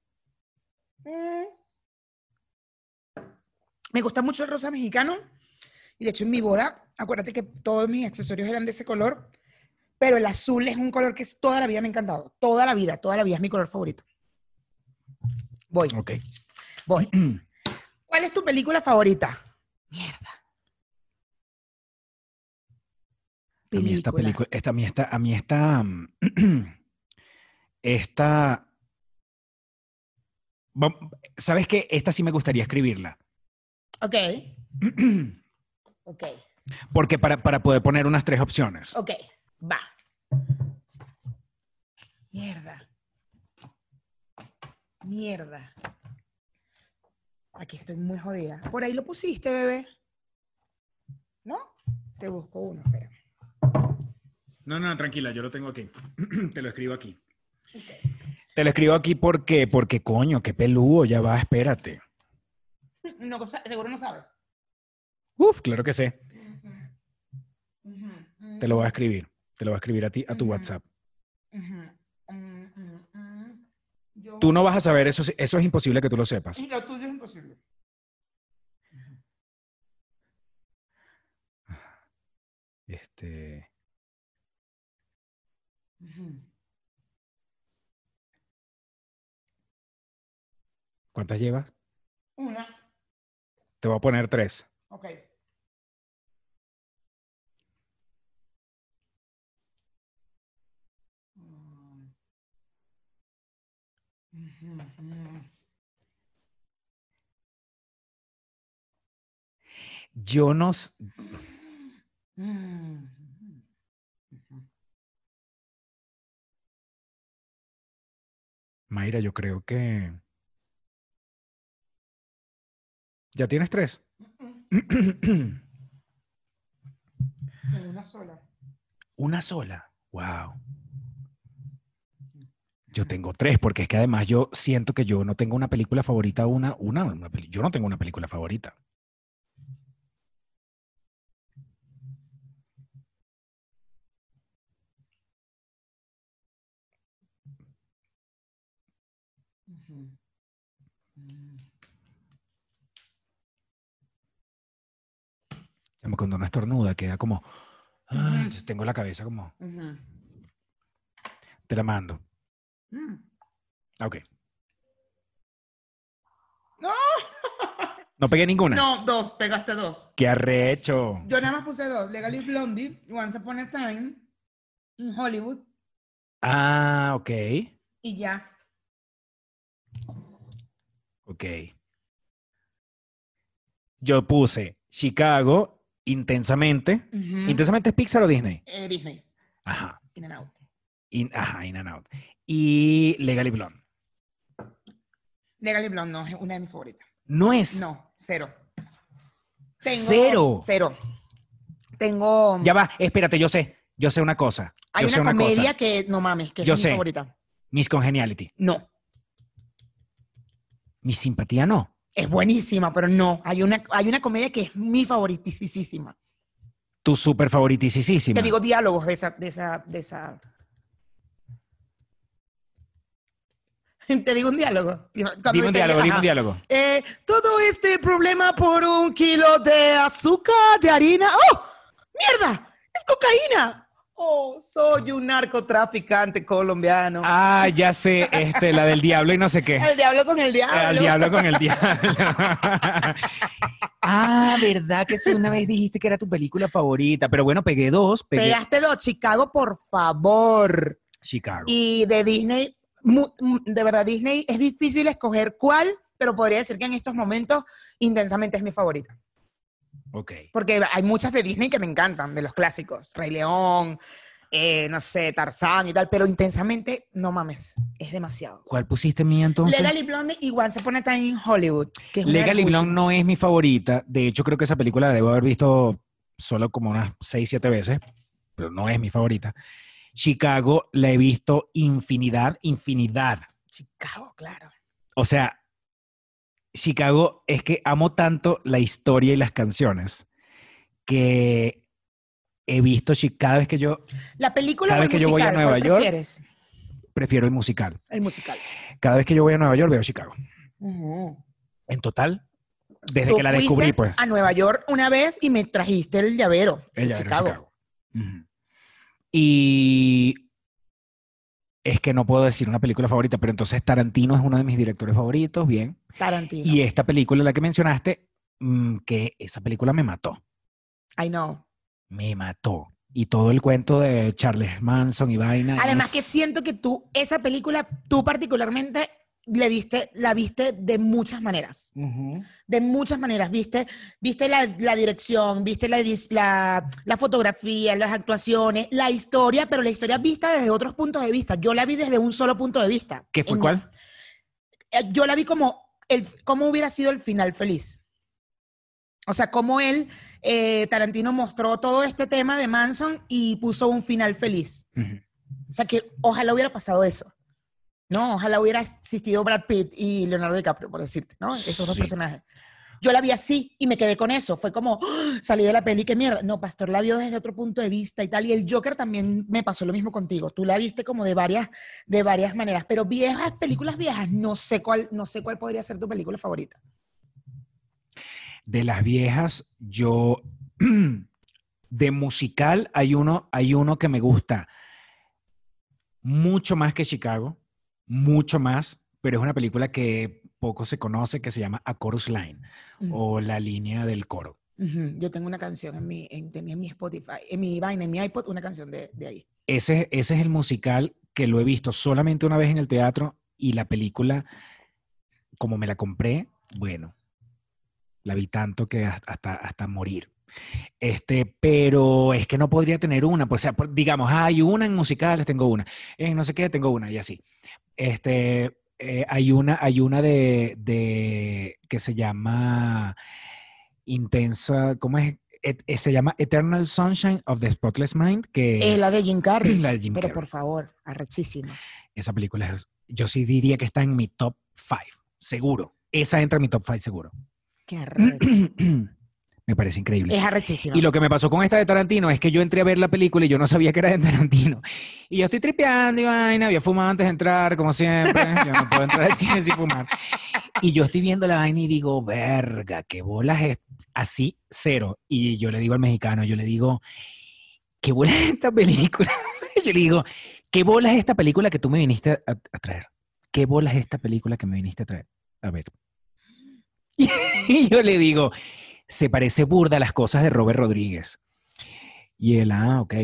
Mm. Me gusta mucho el rosa mexicano. Y de hecho, en mi boda, acuérdate que todos mis accesorios eran de ese color. Pero el azul es un color que es- toda la vida me ha encantado. Toda la vida, toda la vida es mi color favorito. Voy, Ok. voy. <clears throat> ¿Cuál es tu película favorita? Mierda. A mí esta película, esta, a mí esta, a mí esta, <clears throat> esta, ¿sabes qué? Esta sí me gustaría escribirla. Ok, <clears throat> ok, Porque para, para poder poner unas tres opciones. ok. Va. Mierda. Mierda. Aquí estoy muy jodida. Por ahí lo pusiste, bebé. ¿No? Te busco uno, espera. No, no, tranquila, yo lo tengo aquí. <clears throat> Te lo escribo aquí. Te lo escribo aquí porque, porque coño, qué peludo, ya va, espérate. <laughs> No, seguro no sabes. Uf, claro que sé. Te lo voy a escribir. Te lo voy a escribir a ti, a tu. WhatsApp. Mm, Yo- Tú no vas a saber, eso, eso es imposible que tú lo sepas. Y lo tuyo es imposible. Este, ¿Cuántas llevas? Una. Te voy a poner tres. Ok. Yo no... Mayra, yo creo que... ¿Ya tienes tres? Una sola. Una sola. Wow. Yo tengo tres, porque es que además yo siento que yo no tengo una película favorita, una, una, una yo no tengo una película favorita. Cuando una estornuda queda como... ah, entonces tengo la cabeza como... Ujú. Te la mando. Mm. Ah, Ok. ¡No! <laughs> No pegué ninguna. No, dos, pegaste dos. ¡Qué arrecho! Yo nada más puse dos. Legally Blondie, Once Upon a Time, in Hollywood, Ah, ok. y ya. Ok. Yo puse Chicago intensamente. ¿Intensamente es Pixar o Disney? Eh, Disney, Ajá. In and Out. In, ajá, In and Out. Y Legally Blonde. Legally Blonde no es una de mis favoritas. No es No, cero. Tengo- cero. Cero. Tengo. Ya va, espérate, yo sé. Yo sé una cosa. hay yo sé una una comedia cosa. que, no mames, que es Yo mi sé. favorita. Miss Congeniality. No. Mi simpatía no. Es buenísima, pero no. Hay una, hay una comedia que es mi favoritísima. Tu súper favoritisísima. Te digo diálogos de esa, de esa, de esa. Te digo un diálogo. Dime un diálogo, dime un diálogo. Eh, todo este problema por un kilo de azúcar, de harina. ¡Oh! ¡Mierda! ¡Es cocaína! Oh, soy un narcotraficante colombiano. Ah, ya sé, este, la del diablo y no sé qué. El diablo con el diablo. Al diablo con el diablo. <laughs> ah, ¿verdad que sí? Una vez dijiste que era tu película favorita. Pero bueno, pegué dos. Pegué Pegaste dos, Chicago, por favor. Chicago. Y de Disney, mu- de verdad, Disney es difícil escoger cuál, pero podría decir que en estos momentos intensamente es mi favorita. Porque hay muchas de Disney que me encantan, de los clásicos. Rey León, eh, no sé, Tarzán y tal, pero intensamente, no mames, es demasiado. ¿Cuál pusiste mía entonces? Legally Blonde y Once Upon a Time in Hollywood. Que es Legally Blonde no es mi favorita. De hecho, creo que esa película la debo haber visto solo como unas 6, 7 veces, pero no es mi favorita. Chicago la he visto infinidad, infinidad. Chicago, claro. O sea, Chicago es que amo tanto la historia y las canciones que he visto cada vez que yo La película Cada vez que yo voy a Nueva ¿cuál York- prefieres? prefiero el musical. El musical. Cada vez que yo voy a Nueva York veo Chicago. En total, desde Tú que la descubrí, pues. A Nueva York una vez y me trajiste el llavero. El llavero Chicago. Y es que no puedo decir una película favorita, pero entonces Tarantino es uno de mis directores favoritos, bien. Tarantino. Y esta película, la que mencionaste, mm, que esa película me mató, I know. me mató. Y todo el cuento de Charles Manson y vaina. Además es- que siento que tú, esa película, tú particularmente le viste, la viste de muchas maneras. Ujú. De muchas maneras. Viste, viste la, la dirección, viste la, la, la fotografía, las actuaciones, la historia, pero la historia vista desde otros puntos de vista. Yo la vi desde un solo punto de vista. ¿Qué fue En- cuál? eh, yo la vi como el, cómo hubiera sido el final feliz. O sea, cómo él, eh, Tarantino mostró todo este tema de Manson y puso un final feliz. Ujú. O sea, que ojalá hubiera pasado eso. No, ojalá hubiera existido Brad Pitt y Leonardo DiCaprio, por decirte, ¿no? Esos dos Sí. personajes. Yo la vi así y me quedé con eso. Fue como, ¡ah! salí de la peli, qué mierda. No, Pastor la vio desde otro punto de vista y tal. Y el Joker también me pasó lo mismo contigo. Tú la viste como de varias, de varias maneras. Pero viejas, películas viejas, no sé cuál, no sé cuál podría ser tu película favorita. De las viejas, yo <clears throat> de musical hay uno, hay uno que me gusta mucho más que Chicago, mucho más, pero es una película que poco se conoce que se llama A Chorus Line Ujú. o La línea del coro. Ujú. Yo tengo una canción en mi, en, tenía en mi Spotify, en mi vaina, en mi iPod, una canción de, de ahí. Ese, ese es el musical que lo he visto solamente una vez en el teatro y la película, como me la compré, bueno, la vi tanto que hasta, hasta, morir. Este, pero es que no podría tener una, pues, o sea, por- digamos, hay una en musicales, tengo una, en no sé qué, tengo una, y así. Este, eh, hay una, hay una de, de que se llama Intensa, ¿cómo es? Et- eh, se llama Eternal Sunshine of the Spotless Mind, que Es la de Jim <clears throat> Carrey. la de Jim pero Carrey. por favor, arrechísima. esa película es, yo sí diría que está en mi top 5, seguro. Esa entra en mi top 5 seguro. Qué <clears throat> arrecho. Me parece increíble. es arrechísima. Y lo que me pasó con esta de Tarantino es que yo entré a ver la película y yo no sabía que era de Tarantino. Y yo estoy tripeando y vaina, había fumado antes de entrar, como siempre. Yo no puedo entrar al cine sin fumar. Y yo estoy viendo la vaina y digo, verga, qué bolas es así, cero. Y yo le digo al mexicano, yo le digo, ¿qué bolas es esta película? <laughs> yo le digo, ¿qué bolas es esta película que tú me viniste a, a traer? ¿Qué bolas es esta película que me viniste a traer? A ver. <laughs> Y yo le digo, se parece burda a las cosas de Robert Rodríguez. Y él, ah, ok.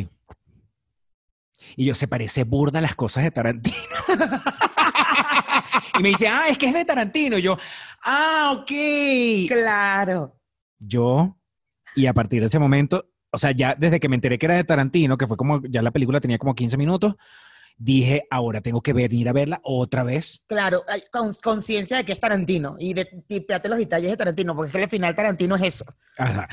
Y yo, se parece burda a las cosas de Tarantino. <laughs> y me dice, ah, es que es de Tarantino. Y yo, ah, ok. Claro. Yo, y a partir de ese momento, o sea, ya desde que me enteré que era de Tarantino, que fue como, ya la película tenía como 15 minutos, dije, ahora tengo que venir a verla otra vez. Claro, con- conciencia de que es Tarantino y de tipeate los detalles de Tarantino, porque es que al final Tarantino es eso. Ajá.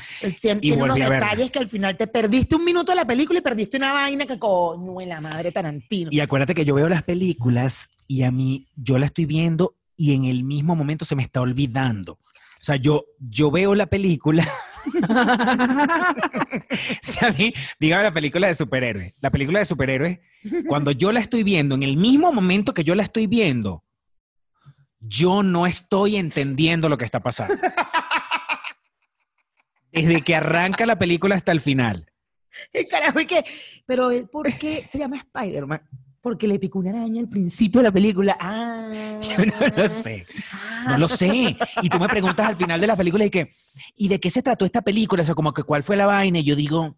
Tiene unos detalles que al final te perdiste un minuto de la película y perdiste una vaina que coño en la madre Tarantino. Y acuérdate que yo veo las películas y a mí, yo la estoy viendo y en el mismo momento se me está olvidando. O sea, yo, yo veo la película. <laughs> si a dígame la película de superhéroes. La película de superhéroes, cuando yo la estoy viendo, en el mismo momento que yo la estoy viendo, yo no estoy entendiendo lo que está pasando. Desde que arranca la película hasta el final. <laughs> Carajo, ¿y qué? Pero ¿por qué se llama Spider-Man? Porque le picó una araña al principio de la película. <laughs> Ah. Yo no lo sé. No lo sé. Y tú me preguntas al final de la película y que, ¿y de qué se trató esta película? O sea, como que cuál fue la vaina. Y yo digo,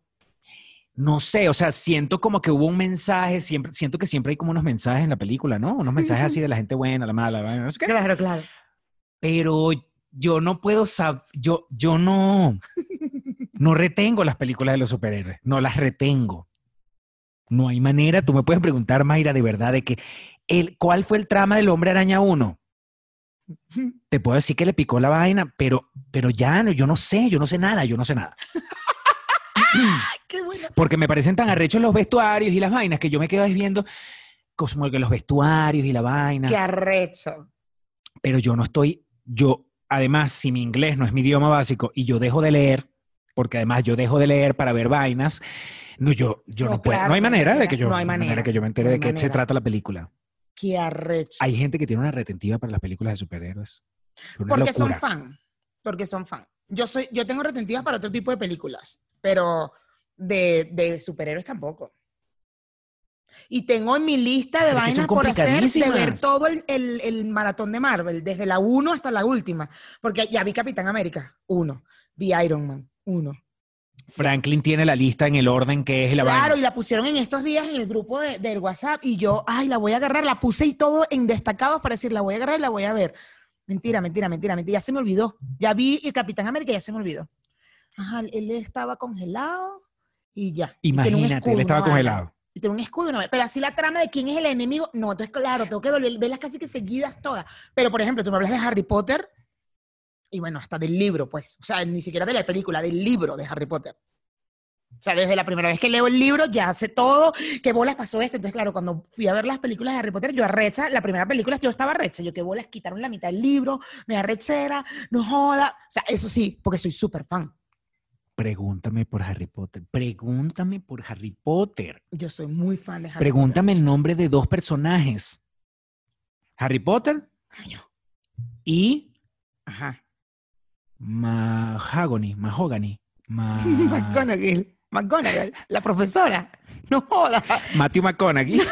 no sé, o sea, siento como que hubo un mensaje, siempre, siento que siempre hay como unos mensajes en la película, ¿no? Unos mensajes así de la gente buena, la mala, la no sé qué. Claro, claro. Pero yo no puedo saber, yo, yo no, no retengo las películas de los superhéroes, no las retengo. No hay manera, tú me puedes preguntar, Mayra, de verdad, de que el, ¿cuál fue el trama del Hombre Araña 1? <laughs> Te puedo decir que le picó la vaina, pero, pero ya, no, yo no sé, yo no sé nada, yo no sé nada. <laughs> Qué bueno. Porque me parecen tan arrechos los vestuarios y las vainas que yo me quedo viendo como que los vestuarios y la vaina. Qué arrecho. pero yo no estoy, yo, además, si mi inglés no es mi idioma básico y yo dejo de leer, porque además yo dejo de leer para ver vainas, no, yo, yo no, No, puedo, claro, no hay manera de que yo, no hay manera, que yo me entere no de qué se trata la película. Qué arrecho. Hay gente que tiene una retentiva para las películas de superhéroes. Porque son fan. Porque son fan. Yo soy, yo tengo retentivas para otro tipo de películas, pero de, de superhéroes tampoco. Y tengo en mi lista de vainas por hacer de ver todo el, el- el maratón de Marvel, desde la 1 hasta la última. Porque ya vi Capitán América, 1. Vi Iron Man, 1. Franklin tiene la lista en el orden que es la Claro, vaina. y la pusieron en estos días en el grupo de- del WhatsApp y yo, ay, la voy a agarrar, la puse y todo en destacados para decir, la voy a agarrar y la voy a ver. Mentira, mentira, mentira, mentira, ya se me olvidó. Ya vi el Capitán América y ya se me olvidó. Ajá, él estaba congelado y ya. Y Imagínate, escudo, él estaba vaina. congelado. Y tiene un escudo, vaina. pero así la trama de quién es el enemigo, no, entonces claro, tengo que volver- verlas casi que seguidas todas. Pero por ejemplo, tú me hablas de Harry Potter y bueno, hasta del libro, pues, o sea, ni siquiera de la película, del libro de Harry Potter. O sea, desde la primera vez que leo el libro ya sé todo, qué bolas pasó esto. Entonces, claro, cuando fui a ver las películas de Harry Potter, yo arrecha, la primera película yo estaba arrecha, yo qué bolas, quitaron la mitad del libro, me arrechera, no joda. O sea, eso sí, porque soy súper fan. Pregúntame por Harry Potter. Pregúntame por Harry Potter. Yo soy muy fan de Harry Pregúntame el nombre de dos personajes. Harry Potter Potter. Y Ajá. Mahogany. Mahogany. Ma- <laughs> McGonagall. McGonagall, la profesora. No joda. Matthew McConaughey. <laughs>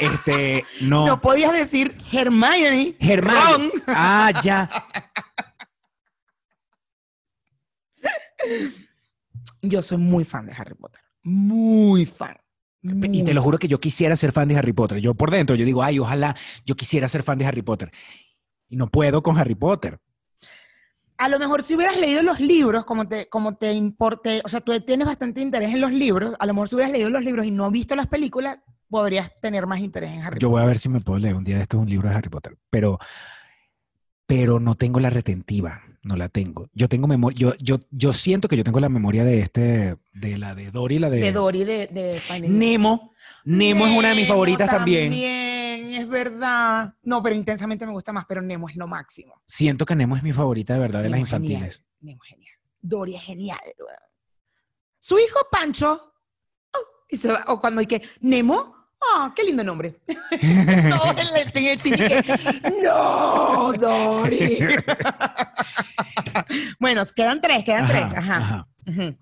Este, no. No podías decir Hermione. Hermione. Ron. Ah, ya. Yo soy muy fan de Harry Potter. Muy fan. Y te lo juro que yo quisiera ser fan de Harry Potter. Yo por dentro, yo digo, ay, ojalá yo quisiera ser fan de Harry Potter. Y no puedo con Harry Potter. A lo mejor si hubieras leído los libros, como te, como te importe, o sea, tú tienes bastante interés en los libros, a lo mejor si hubieras leído los libros y no visto las películas, podrías tener más interés en Harry Yo Potter. voy a ver si me puedo leer un día de estos un libro de Harry Potter. Pero, pero no tengo la retentiva. No la tengo. Yo tengo memoria. Yo, yo, yo siento que yo tengo la memoria de este, de la de Dory, la de, De Dory, de, de Finding Nemo. Nemo es una de mis Nemo favoritas también. También, es verdad. No, pero intensamente me gusta más, pero Nemo es lo máximo. Siento que Nemo es mi favorita de verdad de las Nemo es genial. infantiles. Nemo es genial. Dory es genial. Su hijo Pancho, oh, y se va- o cuando hay que, Nemo, ah, qué lindo nombre. <laughs> Todo en el, en el cine que, no, Dory. <laughs> bueno, quedan tres, quedan tres. Ajá. ajá. Ujú.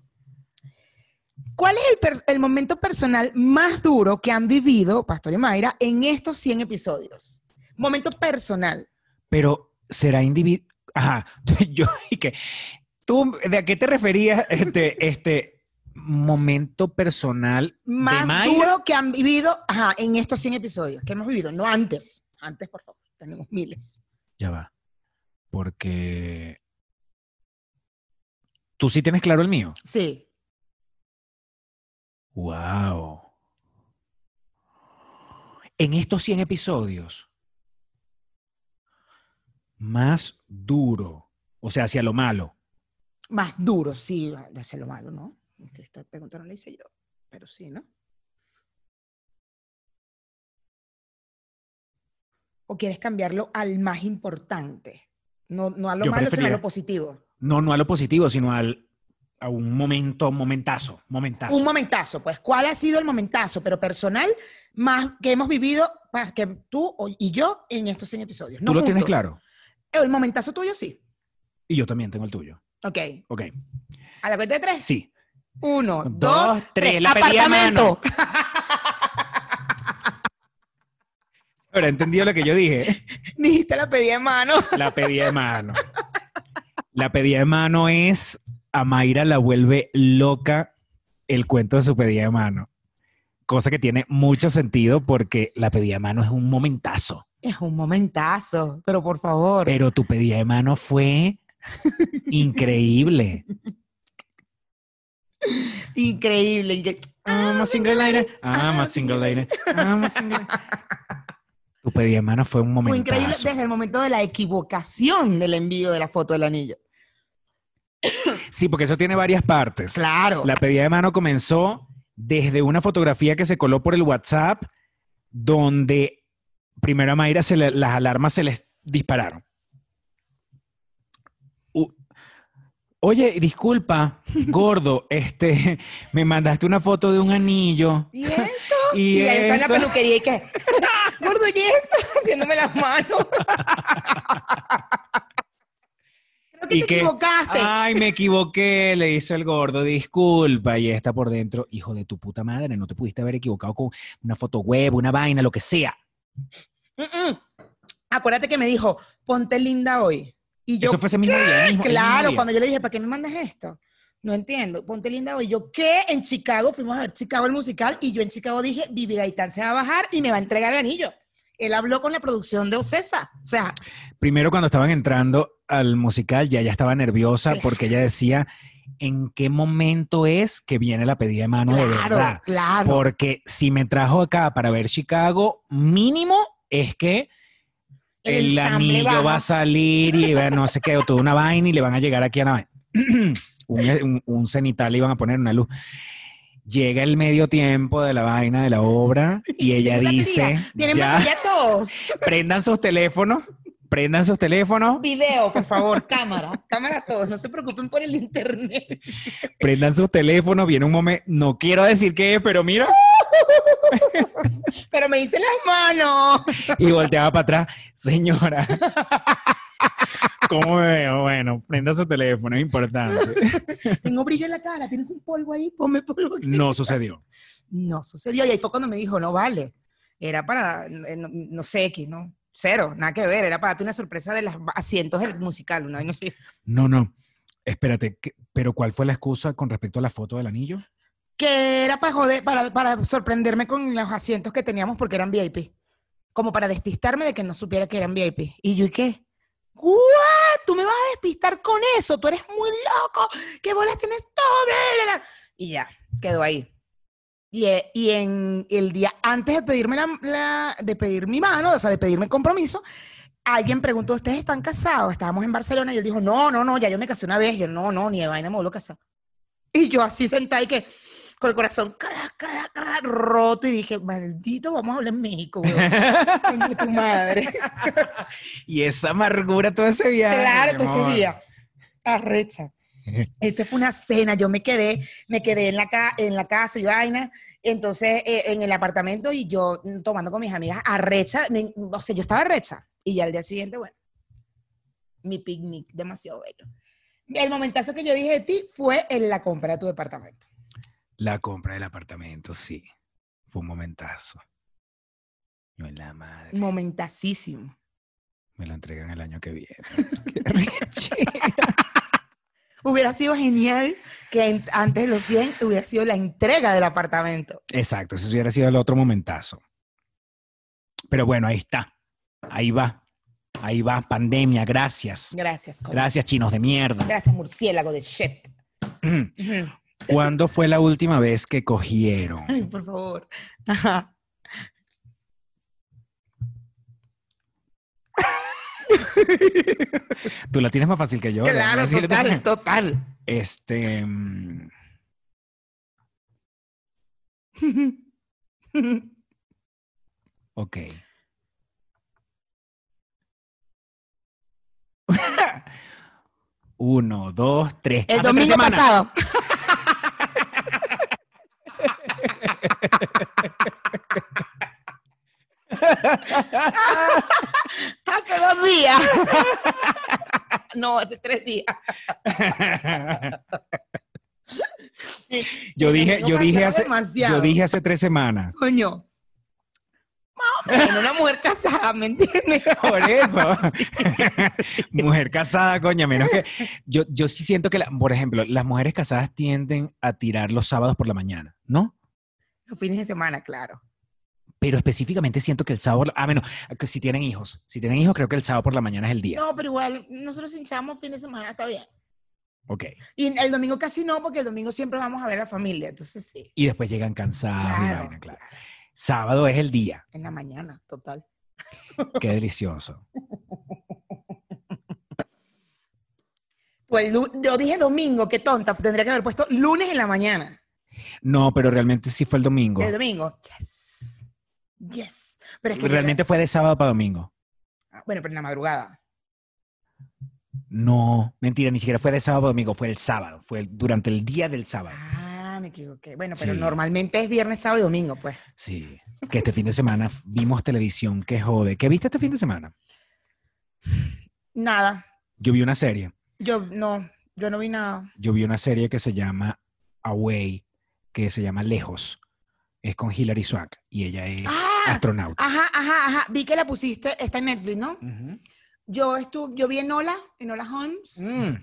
¿Cuál es el, per- el momento personal más duro que han vivido, Pastor y Mayra, en estos 100 episodios? Momento personal. Pero será individual. Ajá. <laughs> Yo, y que. ¿Tú de a qué te referías este, este momento personal de Más Mayra? duro que han vivido ajá, en estos 100 episodios. que hemos vivido? No antes. Antes, por favor. Tenemos miles. Ya va. Porque. ¿Tú sí tienes claro el mío? Sí. Wow. en estos 100 episodios, más duro, o sea, hacia lo malo. Más duro, sí, hacer lo malo, ¿no? Esta pregunta no la hice yo, pero sí, ¿no? ¿O quieres cambiarlo al más importante? No, no a lo Yo malo, sino a lo positivo. No, no a lo positivo, sino al, a un momento, momentazo, momentazo. Un momentazo, pues, ¿cuál ha sido el momentazo, pero personal, más que hemos vivido, más que tú y yo en estos 100 episodios? ¿Tú no lo tienes claro? El momentazo tuyo, sí. Y yo también tengo el tuyo. Ok. Ok. ¿A la cuenta de tres? Sí. Uno, Dos, dos, tres. tres. La pedí ¡Apartamento! <laughs> ¿Habrá entendido lo que yo dije? <laughs> Dijiste la pedí de mano. La pedida de mano. La pedida de mano es a Mayra la vuelve loca el cuento de su pedida de mano. Cosa que tiene mucho sentido porque la pedida de mano es un momentazo. Es un momentazo, pero por favor. Pero tu pedida de mano fue <laughs> increíble. Increíble. incre- I'm a single lady. I'm a single lady. I'm a single lady. Tu pedida de mano fue un momentazo. Fue increíble desde el momento de la equivocación del envío de la foto del anillo. <coughs> Sí, porque eso tiene varias partes. Claro. La pedida de mano comenzó desde una fotografía que se coló por el WhatsApp, donde primero a Mayra se le- las alarmas se les dispararon. U- Oye, disculpa, <laughs> gordo, este, me mandaste una foto de un anillo. ¿Y esto? Y, Y, ahí está la peluquería y que, <laughs> gordo, ¿y esto? <laughs> Haciéndome las manos. Creo que Y te que, equivocaste. Ay, me equivoqué, le hizo el gordo, disculpa. Y está por dentro, hijo de tu puta madre, no te pudiste haber equivocado con una foto web, una vaina, lo que sea. Mm, mm. Acuérdate que me dijo, ponte linda hoy. Y yo, Eso fue ese mismo día. mismo- claro, cuando yo le dije, ¿para qué me mandas esto? No entiendo, ponte linda hoy. Yo, ¿qué? En Chicago, fuimos a ver Chicago el musical y yo en Chicago dije, Vivi Gaitán se va a bajar y me va a entregar el anillo. Él habló con la producción de Ocesa. O sea, Primero, cuando estaban entrando al musical, ya ella estaba nerviosa Claro. porque ella decía, ¿en qué momento es que viene la pedida de mano de claro, verdad? claro. Porque si me trajo acá para ver Chicago, mínimo es que El el, anillo baja. va a salir y va- no sé qué, o toda una <laughs> vaina y le van a llegar aquí a la vaina. <clears throat> un, un, un cenital le iban a poner una luz. Llega el medio tiempo de la vaina de la obra y ella dice, Tienen ya, todos. <laughs> prendan sus teléfonos, prendan sus teléfonos, Video, por favor, <laughs> cámara. Cámara todos, no se preocupen por el internet. prendan sus teléfonos, viene un momento, no quiero decir qué es, pero mira, <laughs> Pero me hice las manos. y volteaba para atrás, señora. ¿Cómo me veo? Bueno, prenda su teléfono, es importante. <laughs> Tengo brillo en la cara, tienes un polvo ahí, ponme polvo aquí. No sucedió. No sucedió. Y ahí fue cuando me dijo, no vale. Era para, eh, no, no sé, X, ¿no? Cero, nada que ver. Era para darte una sorpresa de los asientos del musical, ¿no? no sé. No, no. Espérate, ¿qué- pero ¿cuál fue la excusa con respecto a la foto del anillo? Que era para joder, para, para sorprenderme con los asientos que teníamos porque eran VIP. Como para despistarme de que no supiera que eran VIP. Y yo, ¿y qué? ¿What? ¿Tú me vas a despistar con eso? Tú eres muy loco. ¿Qué bolas tienes bla. Y ya, quedó ahí. Y, eh, y en el día antes de pedirme la, la- de pedir mi mano, o sea, de pedirme el compromiso, alguien preguntó, ¿ustedes están casados? Estábamos en Barcelona y él dijo, no, no, no, ya yo me casé una vez. Yo, no, no, ni de vaina me vuelvo a casar. Y yo así sentada y que con el corazón cra, roto y dije, maldito, vamos a hablar en México, weón. <laughs> Coño, tu madre. y esa amargura todo ese viaje. claro, todo ese día. Arrecha. Ese fue una cena, yo me quedé, me quedé en la, ca- en la casa y vaina, entonces eh, en el apartamento y yo mm, tomando con mis amigas arrecha, me- o sea, yo estaba arrecha y ya al día siguiente, bueno, mi picnic, demasiado bello. El momentazo que yo dije de ti fue en la compra de tu departamento. La compra del apartamento, sí. Fue un momentazo. Yo en la madre. Momentacísimo. Me lo entregan el año que viene. <laughs> Qué. Hubiera sido genial que en- antes de los 100 hubiera sido la entrega del apartamento. Exacto, ese hubiera sido el otro momentazo. Pero bueno, ahí está. Ahí va. Ahí va. Pandemia, gracias. Gracias. Gracias, chinos de mierda. Gracias, murciélago de shit. <clears throat> ¿Cuándo fue la última vez que cogieron? Ay, por favor. Ajá. <laughs> Tú la tienes más fácil que yo. claro, total, total. Este. mm, Ok. <laughs> Uno, dos, tres. El Hace tres domingo semanas. pasado. <laughs> hace dos días. <laughs> no, hace tres días. yo dije, yo dije hace, demasiado. yo dije hace tres semanas. Coño. Más o menos, una mujer casada, ¿me entiendes? <laughs> Por eso. <laughs> Mujer casada, coña, menos que. Yo, yo sí siento que, la- por ejemplo, las mujeres casadas tienden a tirar los sábados por la mañana, ¿no? Los fines de semana, claro. Pero específicamente siento que el sábado. Ah, menos, si tienen hijos. Si tienen hijos, creo que el sábado por la mañana es el día. No, pero igual, nosotros hinchamos fin de semana, está bien. Ok. Y el domingo casi no, porque el domingo siempre vamos a ver a la familia, entonces sí. Y después llegan cansados y vaina, claro. Sábado es el día. En la mañana, total. Qué delicioso. Pues yo dije domingo, qué tonta, tendría que haber puesto lunes en la mañana. No, pero realmente sí fue el domingo. El domingo, yes. Yes. Pero es que yo- Realmente fue de sábado para domingo. Ah, Bueno, pero en la madrugada. No, mentira, ni siquiera fue de sábado para domingo, fue el sábado. Fue durante el día del sábado. Ah, me equivoqué. Bueno, pero Sí. normalmente es viernes, sábado y domingo, pues. Sí, que este fin de semana vimos televisión, que jode. ¿Qué viste este fin de semana? Nada. Yo vi una serie. Yo no, yo no vi nada. Yo vi una serie que se llama Away, que se llama Lejos. Es con Hilary Swank y ella es Ah, <laughs> astronauta. ajá, ajá, ajá. Vi que la pusiste, está en Netflix, ¿no? Yo estuve, yo vi en Ola, en Ola Holmes. Mm,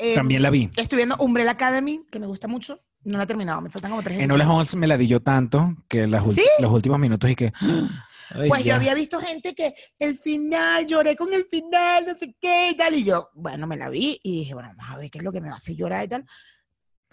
Eh, También la vi. Estoy viendo Umbrella Academy, que me gusta mucho. No la he terminado, me faltan como tres En episodios. Holmes me la di yo tanto que las los últimos minutos y que... <gasps> ay, Pues yo había visto gente que el final, lloré con el final, no sé qué y tal. Y yo, bueno, me la vi y dije, bueno, vamos a ver qué es lo que me va a hacer llorar y tal.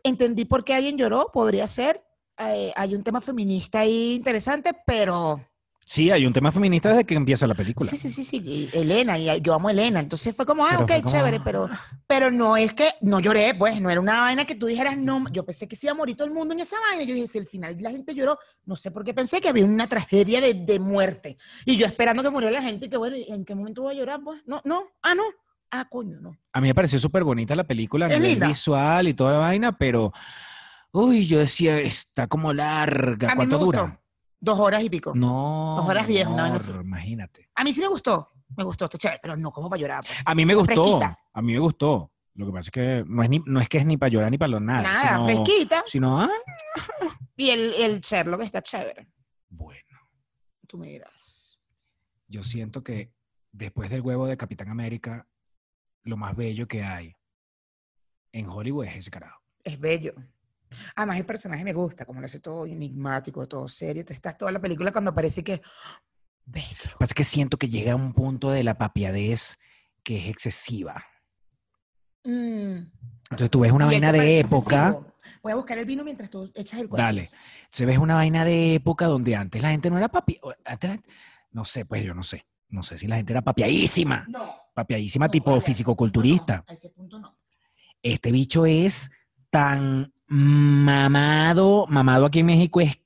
Entendí por qué alguien lloró, podría ser. Eh, hay un tema feminista ahí interesante, pero Sí, hay un tema feminista desde que empieza la película. sí, sí, sí, sí, Elena, y yo amo a Elena, entonces fue como, ah, Pero ok, como- chévere, pero, pero no es que, no lloré, pues, no era una vaina que tú dijeras, no, yo pensé que se iba a morir todo el mundo en esa vaina, yo dije, si al final la gente lloró, no sé por qué pensé que había una tragedia de, de muerte, y yo esperando que muriera la gente, y que bueno, ¿en qué momento voy a llorar? Pues, no, no, ah, no, ah, coño, no. A mí me pareció súper bonita la película a nivel linda. visual y toda la vaina, pero... Uy, yo decía, está como larga. A mí ¿Cuánto gustó. dura? Dos horas y pico. No. Dos horas diez, así. amor, Imagínate. A mí sí me gustó, me gustó, está chévere, pero no como para llorar. pues. A mí me gustó. Fresquita. A mí me gustó. Lo que pasa es que no es, ni, no es que es ni para llorar ni para lo nada. Nada, sino, fresquita, sino, ah, y el, el Sherlock está chévere, bueno, tú me dirás. yo siento que después del huevo de Capitán América, lo más bello que hay en Hollywood es ese carajo. es bello. Además, el personaje me gusta, como lo hace todo enigmático, todo serio. Tú estás toda la película cuando parece que. Pasa es que siento que llega a un punto de la papiadez que es excesiva. Mm. Entonces tú ves una vaina de época. excesivo. Voy a buscar el vino mientras tú echas el cuento. Dale. Entonces ves una vaina de época donde antes la gente no era papi. Antes la- no sé, pues yo no sé. No sé si la gente era papiadísima. No. Papiadísima no, tipo vale, a ese fisicoculturista. punto no, a ese punto no. Este bicho es tan mamado. Mamado aquí en México es.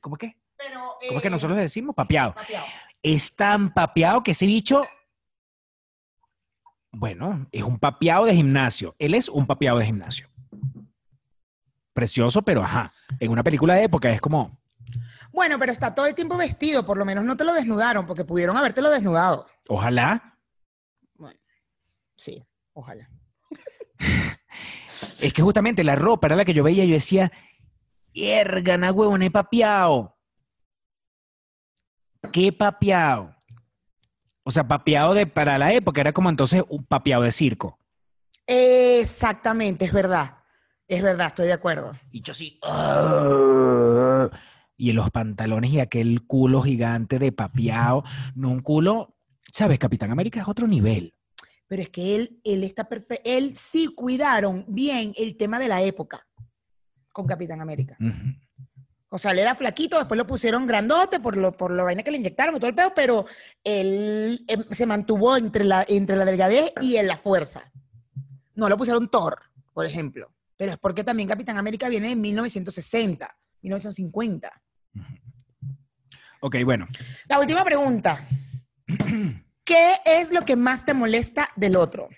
¿Cómo que? Pero, ¿Cómo es que eh, nosotros le decimos? Papeado. Es tan papeado que ese bicho. Bueno, es un papeado de gimnasio. Él es un papeado de gimnasio. Precioso, pero ajá. En una película de época es como. Bueno, pero está todo el tiempo vestido, por lo menos no te lo desnudaron, porque pudieron habértelo desnudado. Ojalá. Bueno, sí, ojalá. <laughs> Es que justamente la ropa era la que yo veía y yo decía, ¡Hiergana, huevón, he papeado! ¿Qué papeado? O sea, papeado de, para la época era como entonces un papeado de circo. Exactamente, es verdad. Es verdad, estoy de acuerdo. Y yo así, "Ah". y en los pantalones y aquel culo gigante de papeado. No un culo, ¿sabes? Capitán América es otro nivel. Pero es que él, él está perfecto. Él sí cuidaron bien el tema de la época con Capitán América. O sea, él era flaquito, después lo pusieron grandote por lo, por la vaina que le inyectaron y todo el pedo, pero él em, se mantuvo entre la, entre la delgadez y en la fuerza. No lo pusieron Thor, por ejemplo. Pero es porque también Capitán América viene de 1960, 1950. Ok, bueno. La última pregunta. <clears throat> ¿Qué es lo que más te molesta del otro?